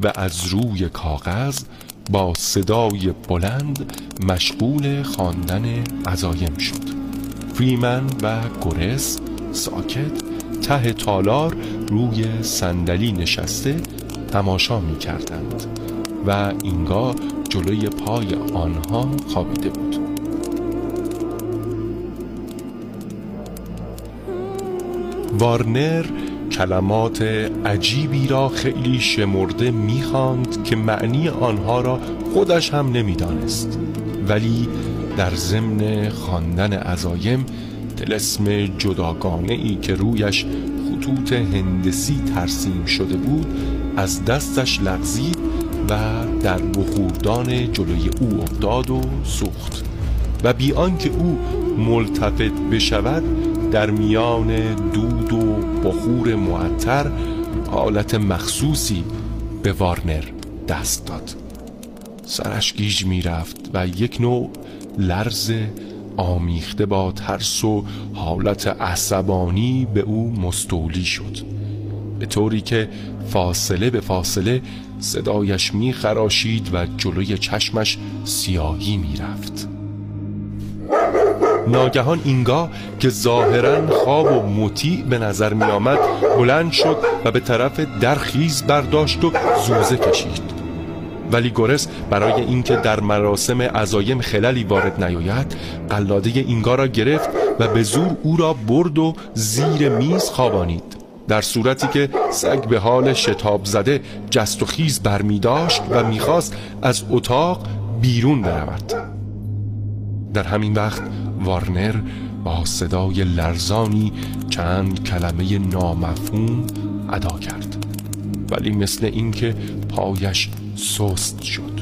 و از روی کاغذ با صدای بلند مشغول خواندن عزایم شد. فریمن و گورس ساکت ته تالار روی صندلی نشسته تماشا می کردند و اینگاه جلوی پای آنها خوابیده بود. وارنر کلمات عجیبی را خیلی شمرده می‌خواند که معنی آنها را خودش هم نمی‌دانست. ولی در ضمن خواندن عزایم تلسم جداگانه ای که رویش خطوط هندسی ترسیم شده بود از دستش لغزید و در بخوردان جلوی او افتاد و سوخت. و بی آنکه او ملتفت بشود در میان دود و بخور معطر حالت مخصوصی به وارنر دست داد. سرش گیج می رفت و یک نوع لرز آمیخته با ترس و حالت عصبانی به او مستولی شد. به طوری که فاصله به فاصله صدایش می خراشید و جلوی چشمش سیاهی می رفت ناگهان اینگاه که ظاهرا خواب و مطیع به نظر می آمد بلند شد و به طرف درخیز برداشت و زوزه کشید. ولی گورس برای اینکه در مراسم عزایم خللی وارد نیاید قلاده اینگا را گرفت و به زور او را برد و زیر میز خوابانید. در صورتی که سگ به حال شتاب زده جست و خیز برمی داشت و می‌خواست از اتاق بیرون برود. در همین وقت وارنر با صدای لرزانی چند کلمه نامفهوم ادا کرد. ولی مثل اینکه پایش سست شد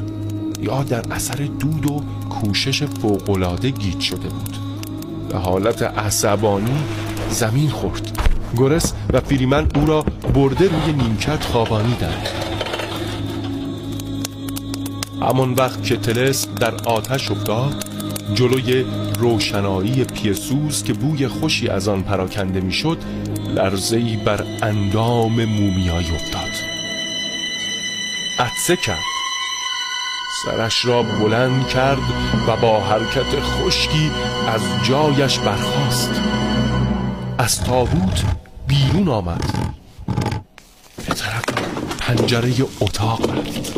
یا در اثر دود و کوشش فوقلاده گیت شده بود. به حالت عصبانی زمین خورد. گرس و فریمن او را برده روی نیمکت خوابانیدند. همان وقت که تلس در آتش افتاد جلوی روشنایی پیسوز که بوی خوشی از آن پراکنده می‌شد لرزهی بر اندام مومیایی افتاد. عطسه کرد. سرش را بلند کرد و با حرکت خشکی از جایش برخاست. از تابوت بیرون آمد. به طرف پنجره اتاق رفت.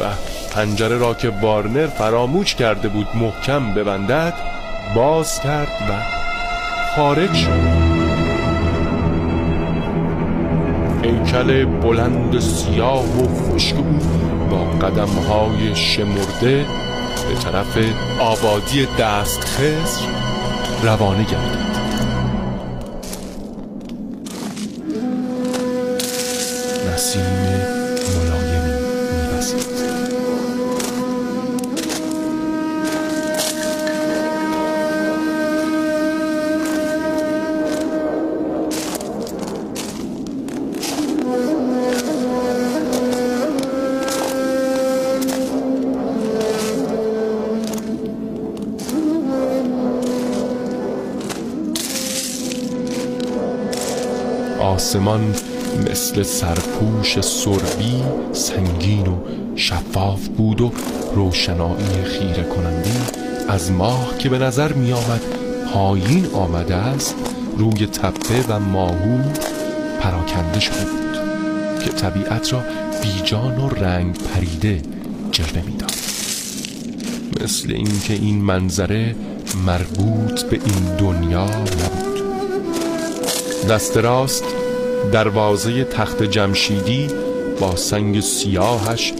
و پنجره را که وارنر فراموش کرده بود محکم ببندد باز کرد و خارج شد. هیکل بلند سیاه و خشک او با قدم های شمرده به طرف آبادی دست خسر روانه گردد. آسمان مثل سرپوش سربی سنگین و شفاف بود و روشنایی خیره کننده از ماه که به نظر می آمد پایین آمده است روی تپه و ماهو پراکنده شده بود که طبیعت را بیجان و رنگ پریده جلوه می‌داد. مثل اینکه این منظره مربوط به این دنیا نبود. دست راست دروازه تخت جمشیدی با سنگ سیاهش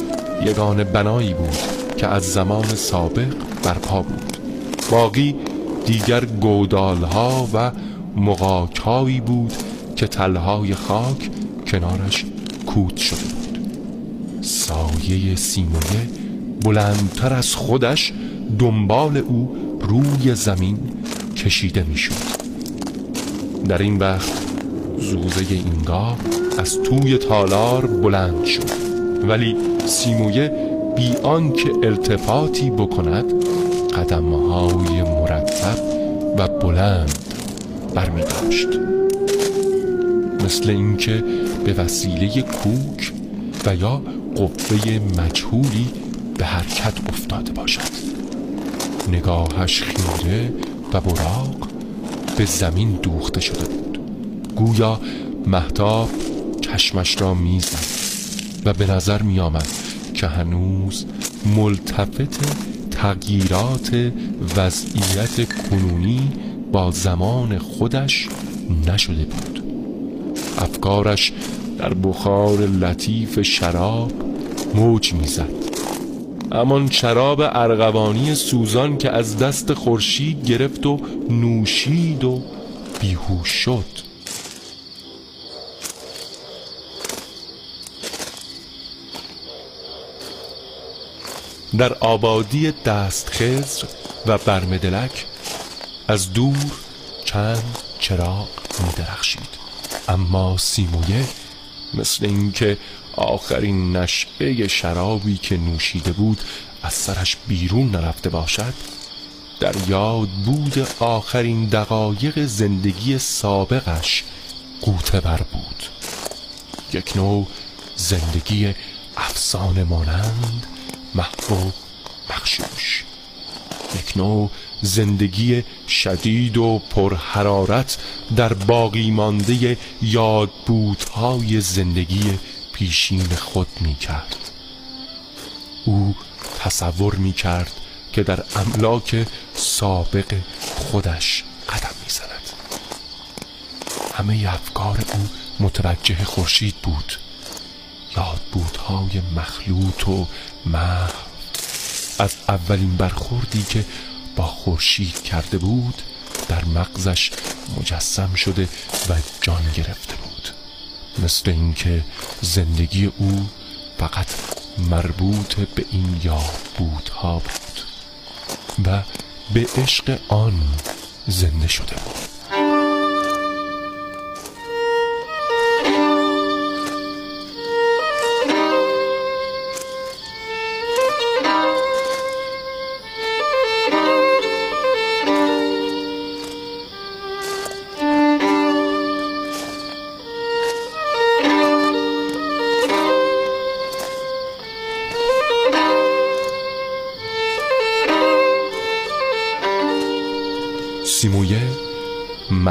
یگان بنایی بود که از زمان سابق برپا بود. باقی دیگر گودالها و مقاکهایی بود که تلهای خاک کنارش کود شده بود. سایه سیمونه بلندتر از خودش دنبال او روی زمین کشیده می‌شد. در این وقت زوزه اینگاه از توی تالار بلند شد. ولی سیمویه بی آنکه التفاتی بکند قدمهای مرتب و بلند برمی داشت مثل اینکه به وسیله کوک و یا قوه مجهولی به حرکت افتاده باشد. نگاهش خیره و براق به زمین دوخته شده بود. گویا محتاب چشمش را می‌زد و به نظر می آمد که هنوز ملتفت تغییرات وضعیت کنونی با زمان خودش نشده بود. افکارش در بخار لطیف شراب موج می‌زد. همان شراب ارغوانی سوزان که از دست خورشید گرفت و نوشید و بیهوش شد. در آبادی دست خزر و برمدلک از دور چند چراغ می درخشید اما سیمویه مثل اینکه آخرین نشعه شرابی که نوشیده بود از سرش بیرون نرفته باشد در یاد بود آخرین دقایق زندگی سابقش قوته بر بود. یک نوع زندگی افسانه مانند محبوب مخشوش یک نوع زندگی شدید و پرحرارت در باقی مانده یادبودهای زندگی پیشین خود می کرد او تصور می کرد که در املاک سابق خودش قدم می زند همه افکار او متوجه خورشید بود. یادبودهای مخلوط و محو از اولین برخوردی که با خورشید کرده بود در مغزش مجسم شده و جان گرفته بود. مثل اینکه زندگی او فقط مربوط به این یادبودها بود و به عشق آن زنده شده بود.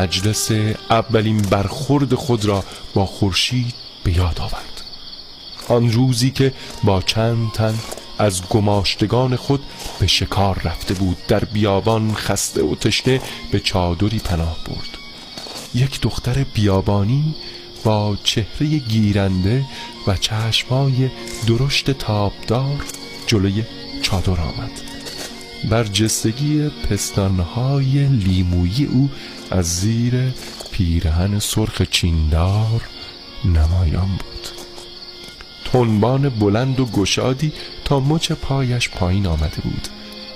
مجلس اولین برخورد خود را با خورشید به یاد آورد. آن روزی که با چند تن از گماشتگان خود به شکار رفته بود در بیابان خسته و تشنه به چادری پناه برد. یک دختر بیابانی با چهره گیرنده و چشمای درشت تابدار جلوی چادر آمد. برجستگی پستانهای لیمویی او از زیر پیرهن سرخ چیندار نمایان بود. تنبان بلند و گشادی تا مچ پایش پایین آمده بود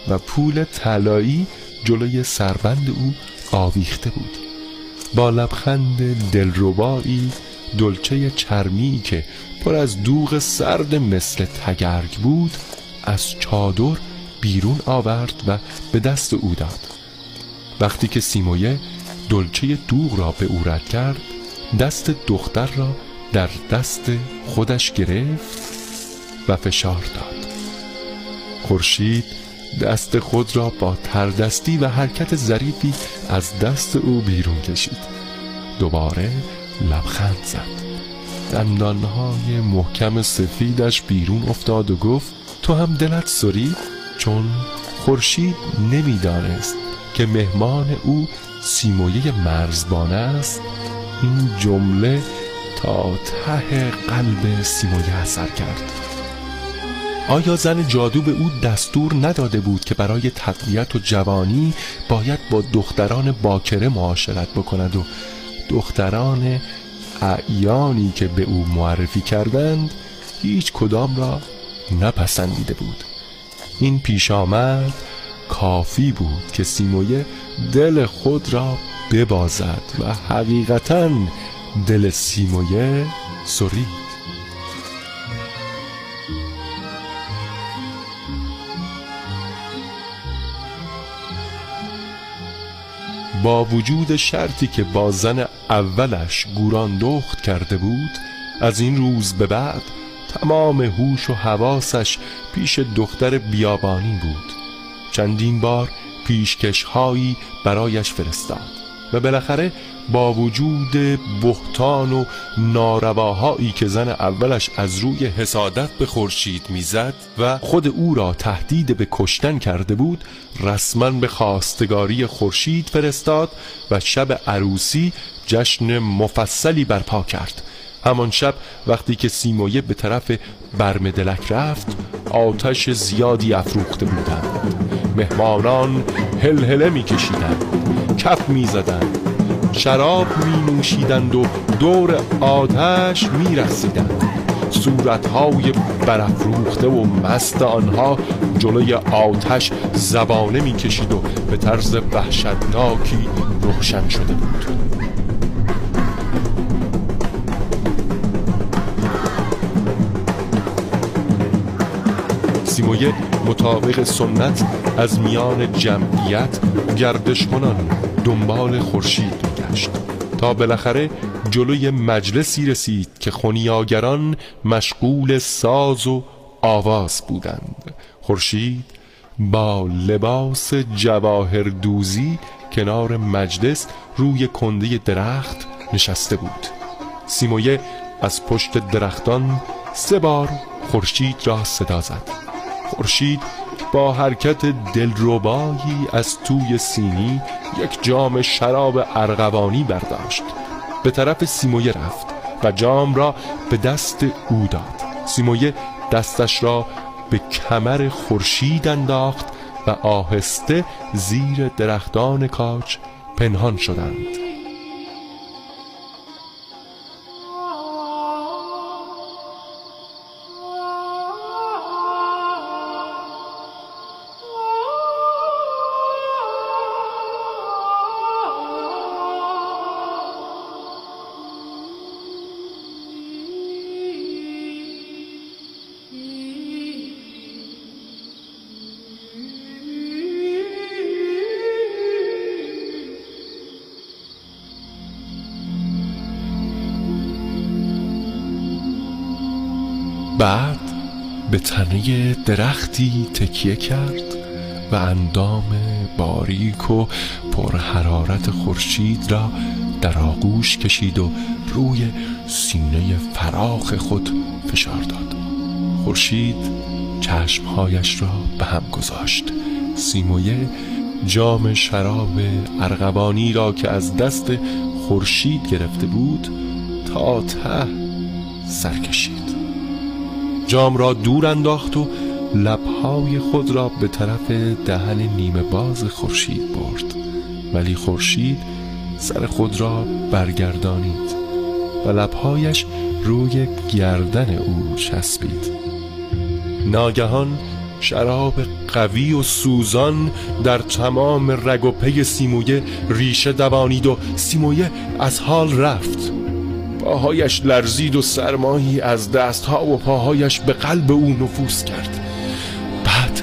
و پول طلایی جلوی سربند او آویخته بود. با لبخند دلربایی دلچه چرمی که پر از دوغ سرد مثل تگرگ بود از چادر بیرون آورد و به دست او داد. وقتی که سیمویه دلچه دوغ را به او رد کرد دست دختر را در دست خودش گرفت و فشار داد. خورشید دست خود را با تردستی و حرکت ظریفی از دست او بیرون کشید. دوباره لبخند زد. دندانهای محکم سفیدش بیرون افتاد و گفت تو هم دلت سرید چون خورشید نمی‌دانست که مهمان او سیمویه مرزبان است. این جمله تا ته قلب سیمویه اثر کرد. آیا زن جادو به او دستور نداده بود که برای تقویت و جوانی باید با دختران باکره معاشرت بکند و دختران اعیانی که به او معرفی کردند هیچ کدام را نپسندیده بود؟ این پیش آمد کافی بود که سیمویه دل خود را ببازد و حقیقتا دل سیمویه سرید. با وجود شرطی که با زن اولش گوران دخت کرده بود از این روز به بعد تمام هوش و حواسش پیش دختر بیابانی بود. چندین بار پیشکش هایی برایش فرستاد و بالاخره با وجود بهتان و نارواهایی که زن اولش از روی حسادت به خورشید می‌زد و خود او را تهدید به کشتن کرده بود رسما به خواستگاری خورشید فرستاد و شب عروسی جشن مفصلی برپا کرد. همان شب وقتی که سیمایه به طرف برمدلک رفت آتش زیادی افروخته بودند. مهمانان هلهله میکشیدند کف می‌زدند شراب می نوشیدند و دور آتش می رخصیدند صورتهای برافروخته و مست آنها جلوی آتش زبانه می کشید و به طرز وحشتناکی روشن شده بود. سیمویه مطابق سنت از میان جمعیت گردش کنان دنبال خورشید تا بالاخره جلوی مجلسی رسید که خونیاگران مشغول ساز و آواز بودند. خورشید با لباس جواهر دوزی کنار مجلس روی کنده درخت نشسته بود. سیمویه از پشت درختان سه بار خورشید را صدا زد. خورشید با حرکت دلربایی از توی سینی یک جام شراب ارغوانی برداشت. به طرف سیمویه رفت و جام را به دست او داد. سیمویه دستش را به کمر خورشید انداخت و آهسته زیر درختان کاج پنهان شدند. تنه درختی تکیه کرد و اندام باریک و پرحرارت خورشید را در آغوش کشید و روی سینه فراخ خود فشار داد. خورشید چشمهایش را به هم گذاشت. سیمویه جام شراب ارغوانی را که از دست خورشید گرفته بود تا ته سر کشید. جام را دور انداخت و لبهای خود را به طرف دهن نیمه باز خورشید برد. ولی خورشید سر خود را برگردانید و لبهایش روی گردن او چسبید. ناگهان شراب قوی و سوزان در تمام رگ و پی سیمویه ریشه دوانید و سیمویه از حال رفت. پاهایش لرزید و سرمایی از دستها و پاهایش به قلب او نفوذ کرد. بعد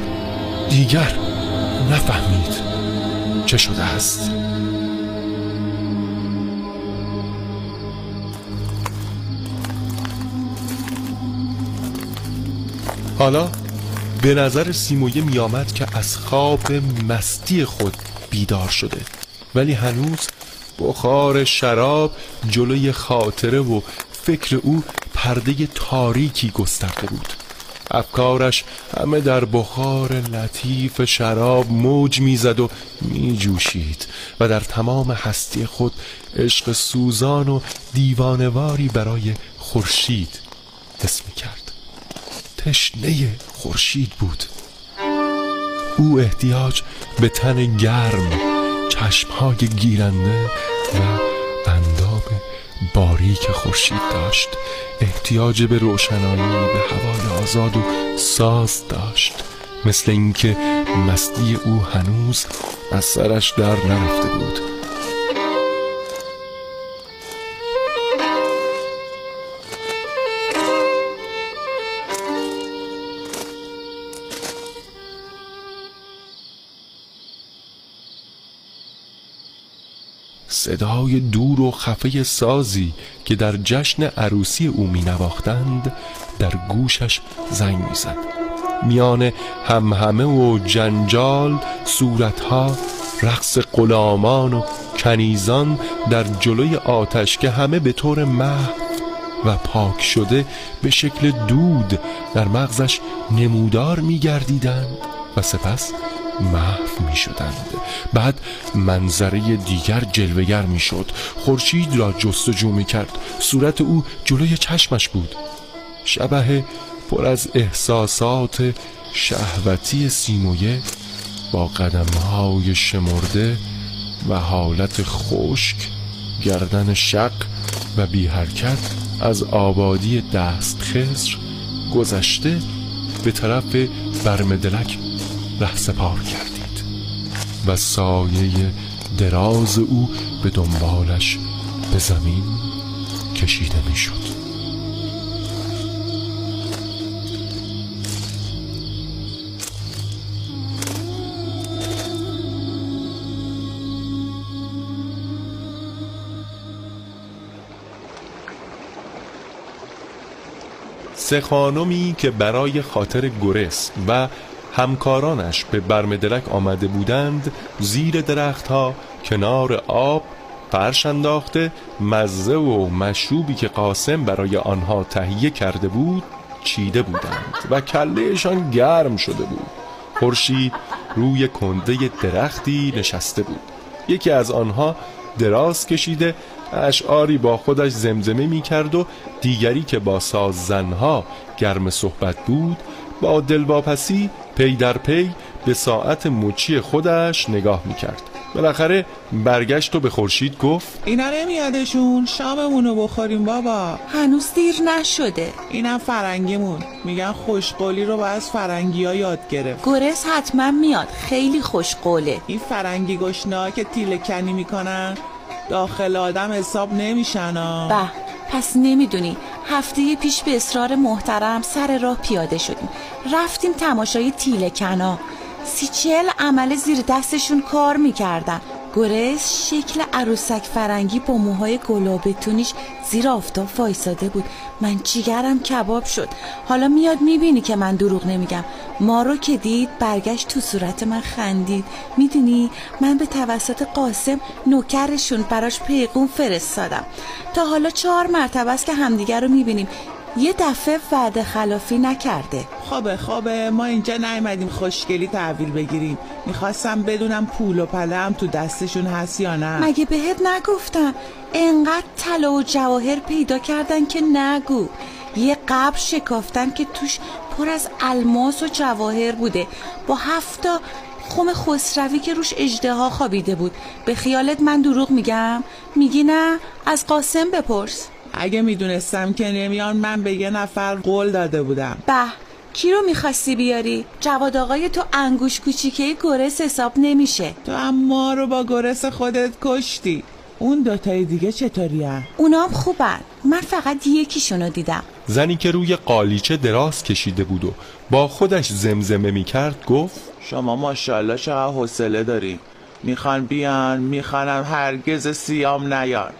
دیگر نفهمید چه شده است. حالا به نظر سیمویه می آمد که از خواب مستی خود بیدار شده ولی هنوز بخار شراب جلوی خاطره و فکر او پرده تاریکی گسترده بود. افکارش همه در بخار لطیف شراب موج می‌زد و میجوشید و در تمام هستی خود عشق سوزان و دیوانواری برای خورشید حس می‌کرد. تشنه خورشید بود. او احتیاج به تن گرم چشمهای گیرنده و اندام باریک خورشید داشت. احتیاج به روشنایی به هوای آزاد و ساز داشت. مثل اینکه مستی او هنوز از سرش در نرفته بود. صدای دور و خفه سازی که در جشن عروسی او می نواختند در گوشش زنگ می زد میان همهمه و جنجال صورتها رقص غلامان و کنیزان در جلوی آتش که همه به طور محو و پاک شده به شکل دود در مغزش نمودار می گردیدند و سپس محو می شدند بعد منظره دیگر جلوگر می شد خورشید را جستجو می کرد صورت او جلوی چشمش بود. شبه پر از احساسات شهوتی سیمویه با قدمهای شمرده و حالت خشک گردن شق و بی حرکت از آبادی دست خسر گذشته به طرف برمدلک ره سپار کردید و سایه دراز او به دنبالش به زمین کشیده می‌شد. سه خانمی که برای خاطر گرس و همکارانش به برمدرک آمده بودند زیر درختها کنار آب فرش انداخته مزه و مشروبی که قاسم برای آنها تهیه کرده بود چیده بودند و کلهشان گرم شده بود. خورشید روی کنده درختی نشسته بود. یکی از آنها دراز کشیده اشعاری با خودش زمزمه می کرد و دیگری که با ساززنها گرم صحبت بود با دلواپسی پی در پی به ساعت مچی خودش نگاه می‌کرد. بالاخره برگشت و به خورشید گفت اینا نمیادشون شاممونو بخوریم بابا. هنوز دیر نشده. اینم فرنگیمون. میگن خوشقولی رو باید از فرنگی ها یاد گرفت. گورست حتما میاد. خیلی خوشقوله. این فرنگی گشنا که تیله کنی می‌کنن داخل آدم حساب نمیشن به پس نمی‌دونی. هفته پیش به اصرار محترم سر راه پیاده شدیم. رفتیم تماشای تیله کنا. سی چل عمل زیر دستشون کار می‌کردن. گرس شکل عروسک فرنگی با موهای گلابتونیش زیر آفتاب وایساده بود. من جیگرم کباب شد. حالا میاد می‌بینی که من دروغ نمیگم. ما رو که دید برگشت تو صورت من خندید. می‌دونی؟ من به توسط قاسم نوکرشون براش پیغون فرستادم. تا حالا چهار مرتبه است که همدیگر رو می‌بینیم. یه دفعه وعده خلافی نکرده. خوبه خوبه ما اینجا نیومدیم خوشگلی تحویل بگیریم. می‌خواستم بدونم پول و پله هم تو دستشون هست یا نه. مگه بهت نگفتم؟ انقدر طلا و جواهر پیدا کردن که نگو. یه قبر شکافتن که توش پر از الماس و جواهر بوده. با هفتا خم خسروی که روش اجده خوابیده بود. به خیالت من دروغ میگم؟ میگی نه؟ از قاسم بپرس. اگه می‌دونستم که نمیان من به یه نفر قول داده بودم. به کی رو می‌خواستی بیاری؟ جواد آقای تو انگوش کوچیکه گرس حساب نمیشه. تو اما رو با گرس خودت کشتی. اون دوتای دیگه چطوری هم؟ اونام خوبن. من فقط یکیشونو دیدم. زنی که روی قالیچه دراز کشیده بود و با خودش زمزمه می‌کرد گفت شما ماشاءالله چقدر حوصله داری می‌خوان بیان می‌خوانم هرگز سیام نیان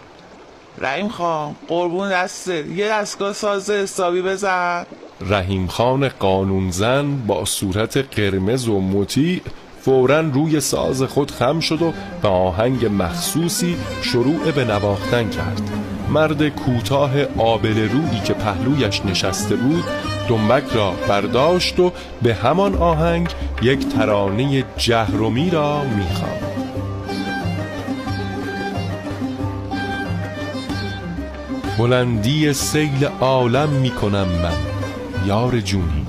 رحیم خان قربون دسته یه دستگاه ساز حسابی بزن. رحیم خان قانون زن با صورت قرمز و مطیع فورا روی ساز خود خم شد و به آهنگ مخصوصی شروع به نواختن کرد. مرد کوتاه آبل رویی که پهلویش نشسته بود دنبک را برداشت و به همان آهنگ یک ترانه جهرومی را می‌خواند. بلندی سیل عالم می‌کنم من یار جونی.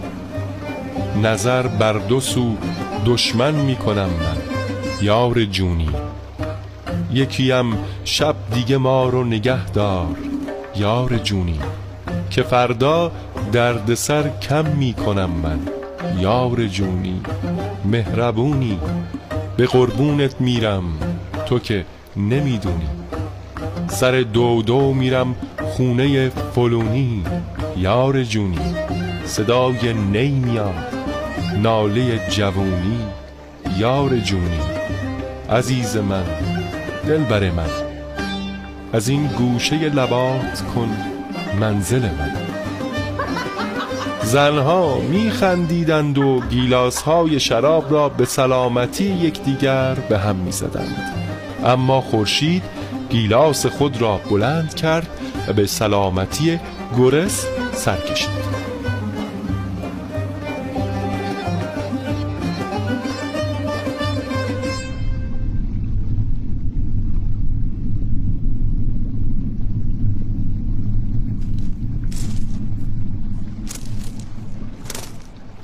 نظر بر دو سو دشمن می‌کنم من یار جونی. یکیم شب دیگه ما رو نگه دار یار جونی. که فردا دردسر کم می‌کنم من یار جونی. مهربونی به قربونت میرم تو که نمی‌دونی. سر دو دو میرم خونه فلونی یار جونی صدای نی میاد ناله جوونی یار جونی. عزیز من دل بر من از این گوشه لبات کن منزل من. زنها میخندیدند و گیلاس های شراب را به سلامتی یکدیگر به هم می‌زدند. اما خورشید گیلاس خود را بلند کرد و به سلامتی گرس سر کشید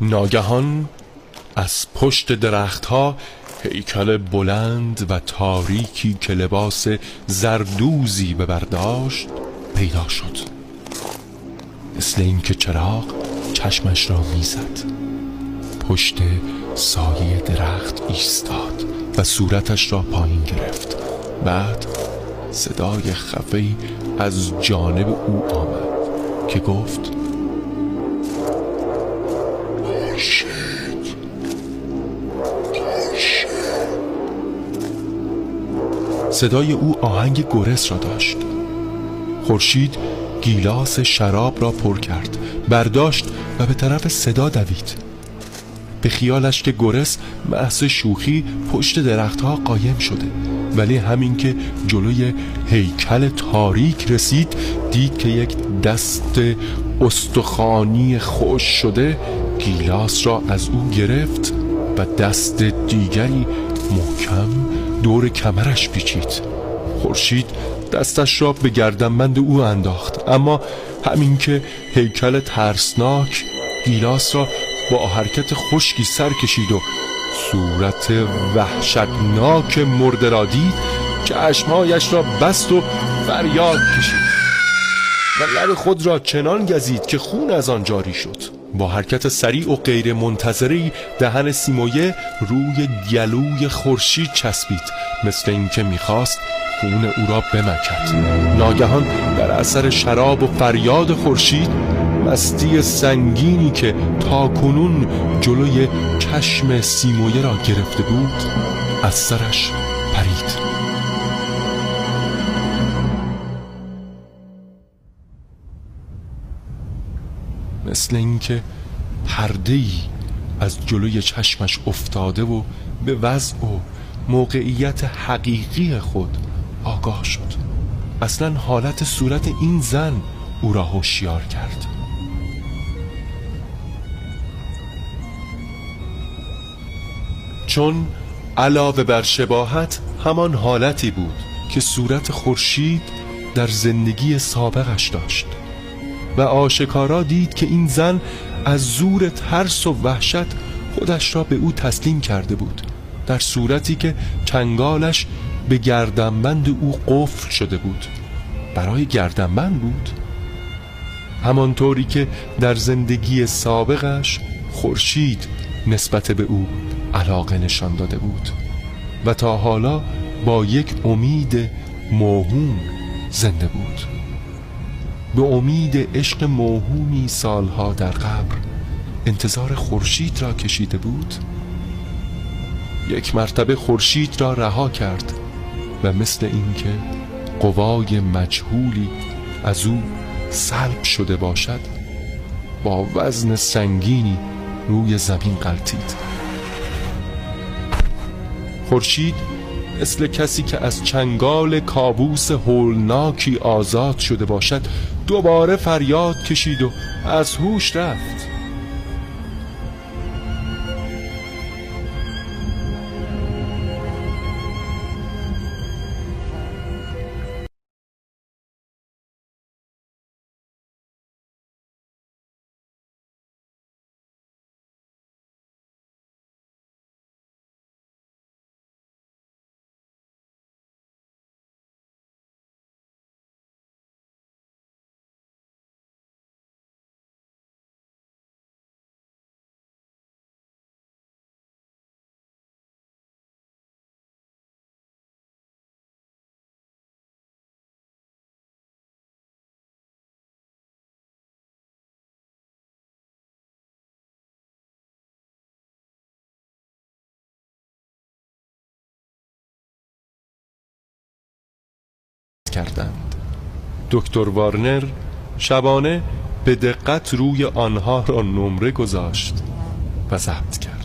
ناگهان از پشت درختها هیکل بلند و تاریکی که لباس زردوزی به برداشت پیدا شد. مثل اینکه چراغ چشمش را می‌زد. پشت سایه درخت ایستاد و صورتش را پایین گرفت. بعد صدای خفهی از جانب او آمد که گفت صدای او آهنگ گرس را داشت. خورشید گیلاس شراب را پر کرد برداشت و به طرف صدا دوید. به خیالش که گرس محض شوخی پشت درختها قایم شده ولی همین که جلوی هیکل تاریک رسید دید که یک دست استخانی خوش شده گیلاس را از او گرفت و دست دیگری محکم دور کمرش پیچید. خورشید دستش را به گردنبند او انداخت. اما همین که هیکل ترسناک گیلاس را با حرکت خشکی سر کشید و صورت وحشتناک مرده را دید چشمهایش را بست و فریاد کشید و لب خود را چنان گزید که خون از آن جاری شد. با حرکت سریع و غیر منتظری دهن سیمویه روی گلوی خورشید چسبید. مثل اینکه می‌خواست خون او را بمکد. ناگهان در اثر شراب و فریاد خورشید مستی سنگینی که تا کنون جلوی چشم سیمویه را گرفته بود از سرش پرید. مثل اینکه پرده ای از جلوی چشمش افتاده و به وضع و موقعیت حقیقی خود آگاه شد. اصلا حالت صورت این زن او را هوشیار کرد. چون علاوه بر شباهت همان حالتی بود که صورت خورشید در زندگی سابقش داشت. و آشکارا دید که این زن از زور ترس و وحشت خودش را به او تسلیم کرده بود در صورتی که چنگالش به گردنبند او قفل شده بود. برای گردنبند بود؟ همانطوری که در زندگی سابقش خورشید نسبت به او علاقه نشان داده بود و تا حالا با یک امید موهوم زنده بود. به امید عشق موهومی سالها در قبر انتظار خورشید را کشیده بود. یک مرتبه خورشید را رها کرد و مثل اینکه قوای مجهولی از او سلب شده باشد با وزن سنگینی روی زمین قلتید خورشید مثل کسی که از چنگال کابوس هولناکی آزاد شده باشد دوباره فریاد کشید و از هوش رفت. کردند. دکتر وارنر شبانه به دقت روی آنها را نمره گذاشت و ضبط کرد.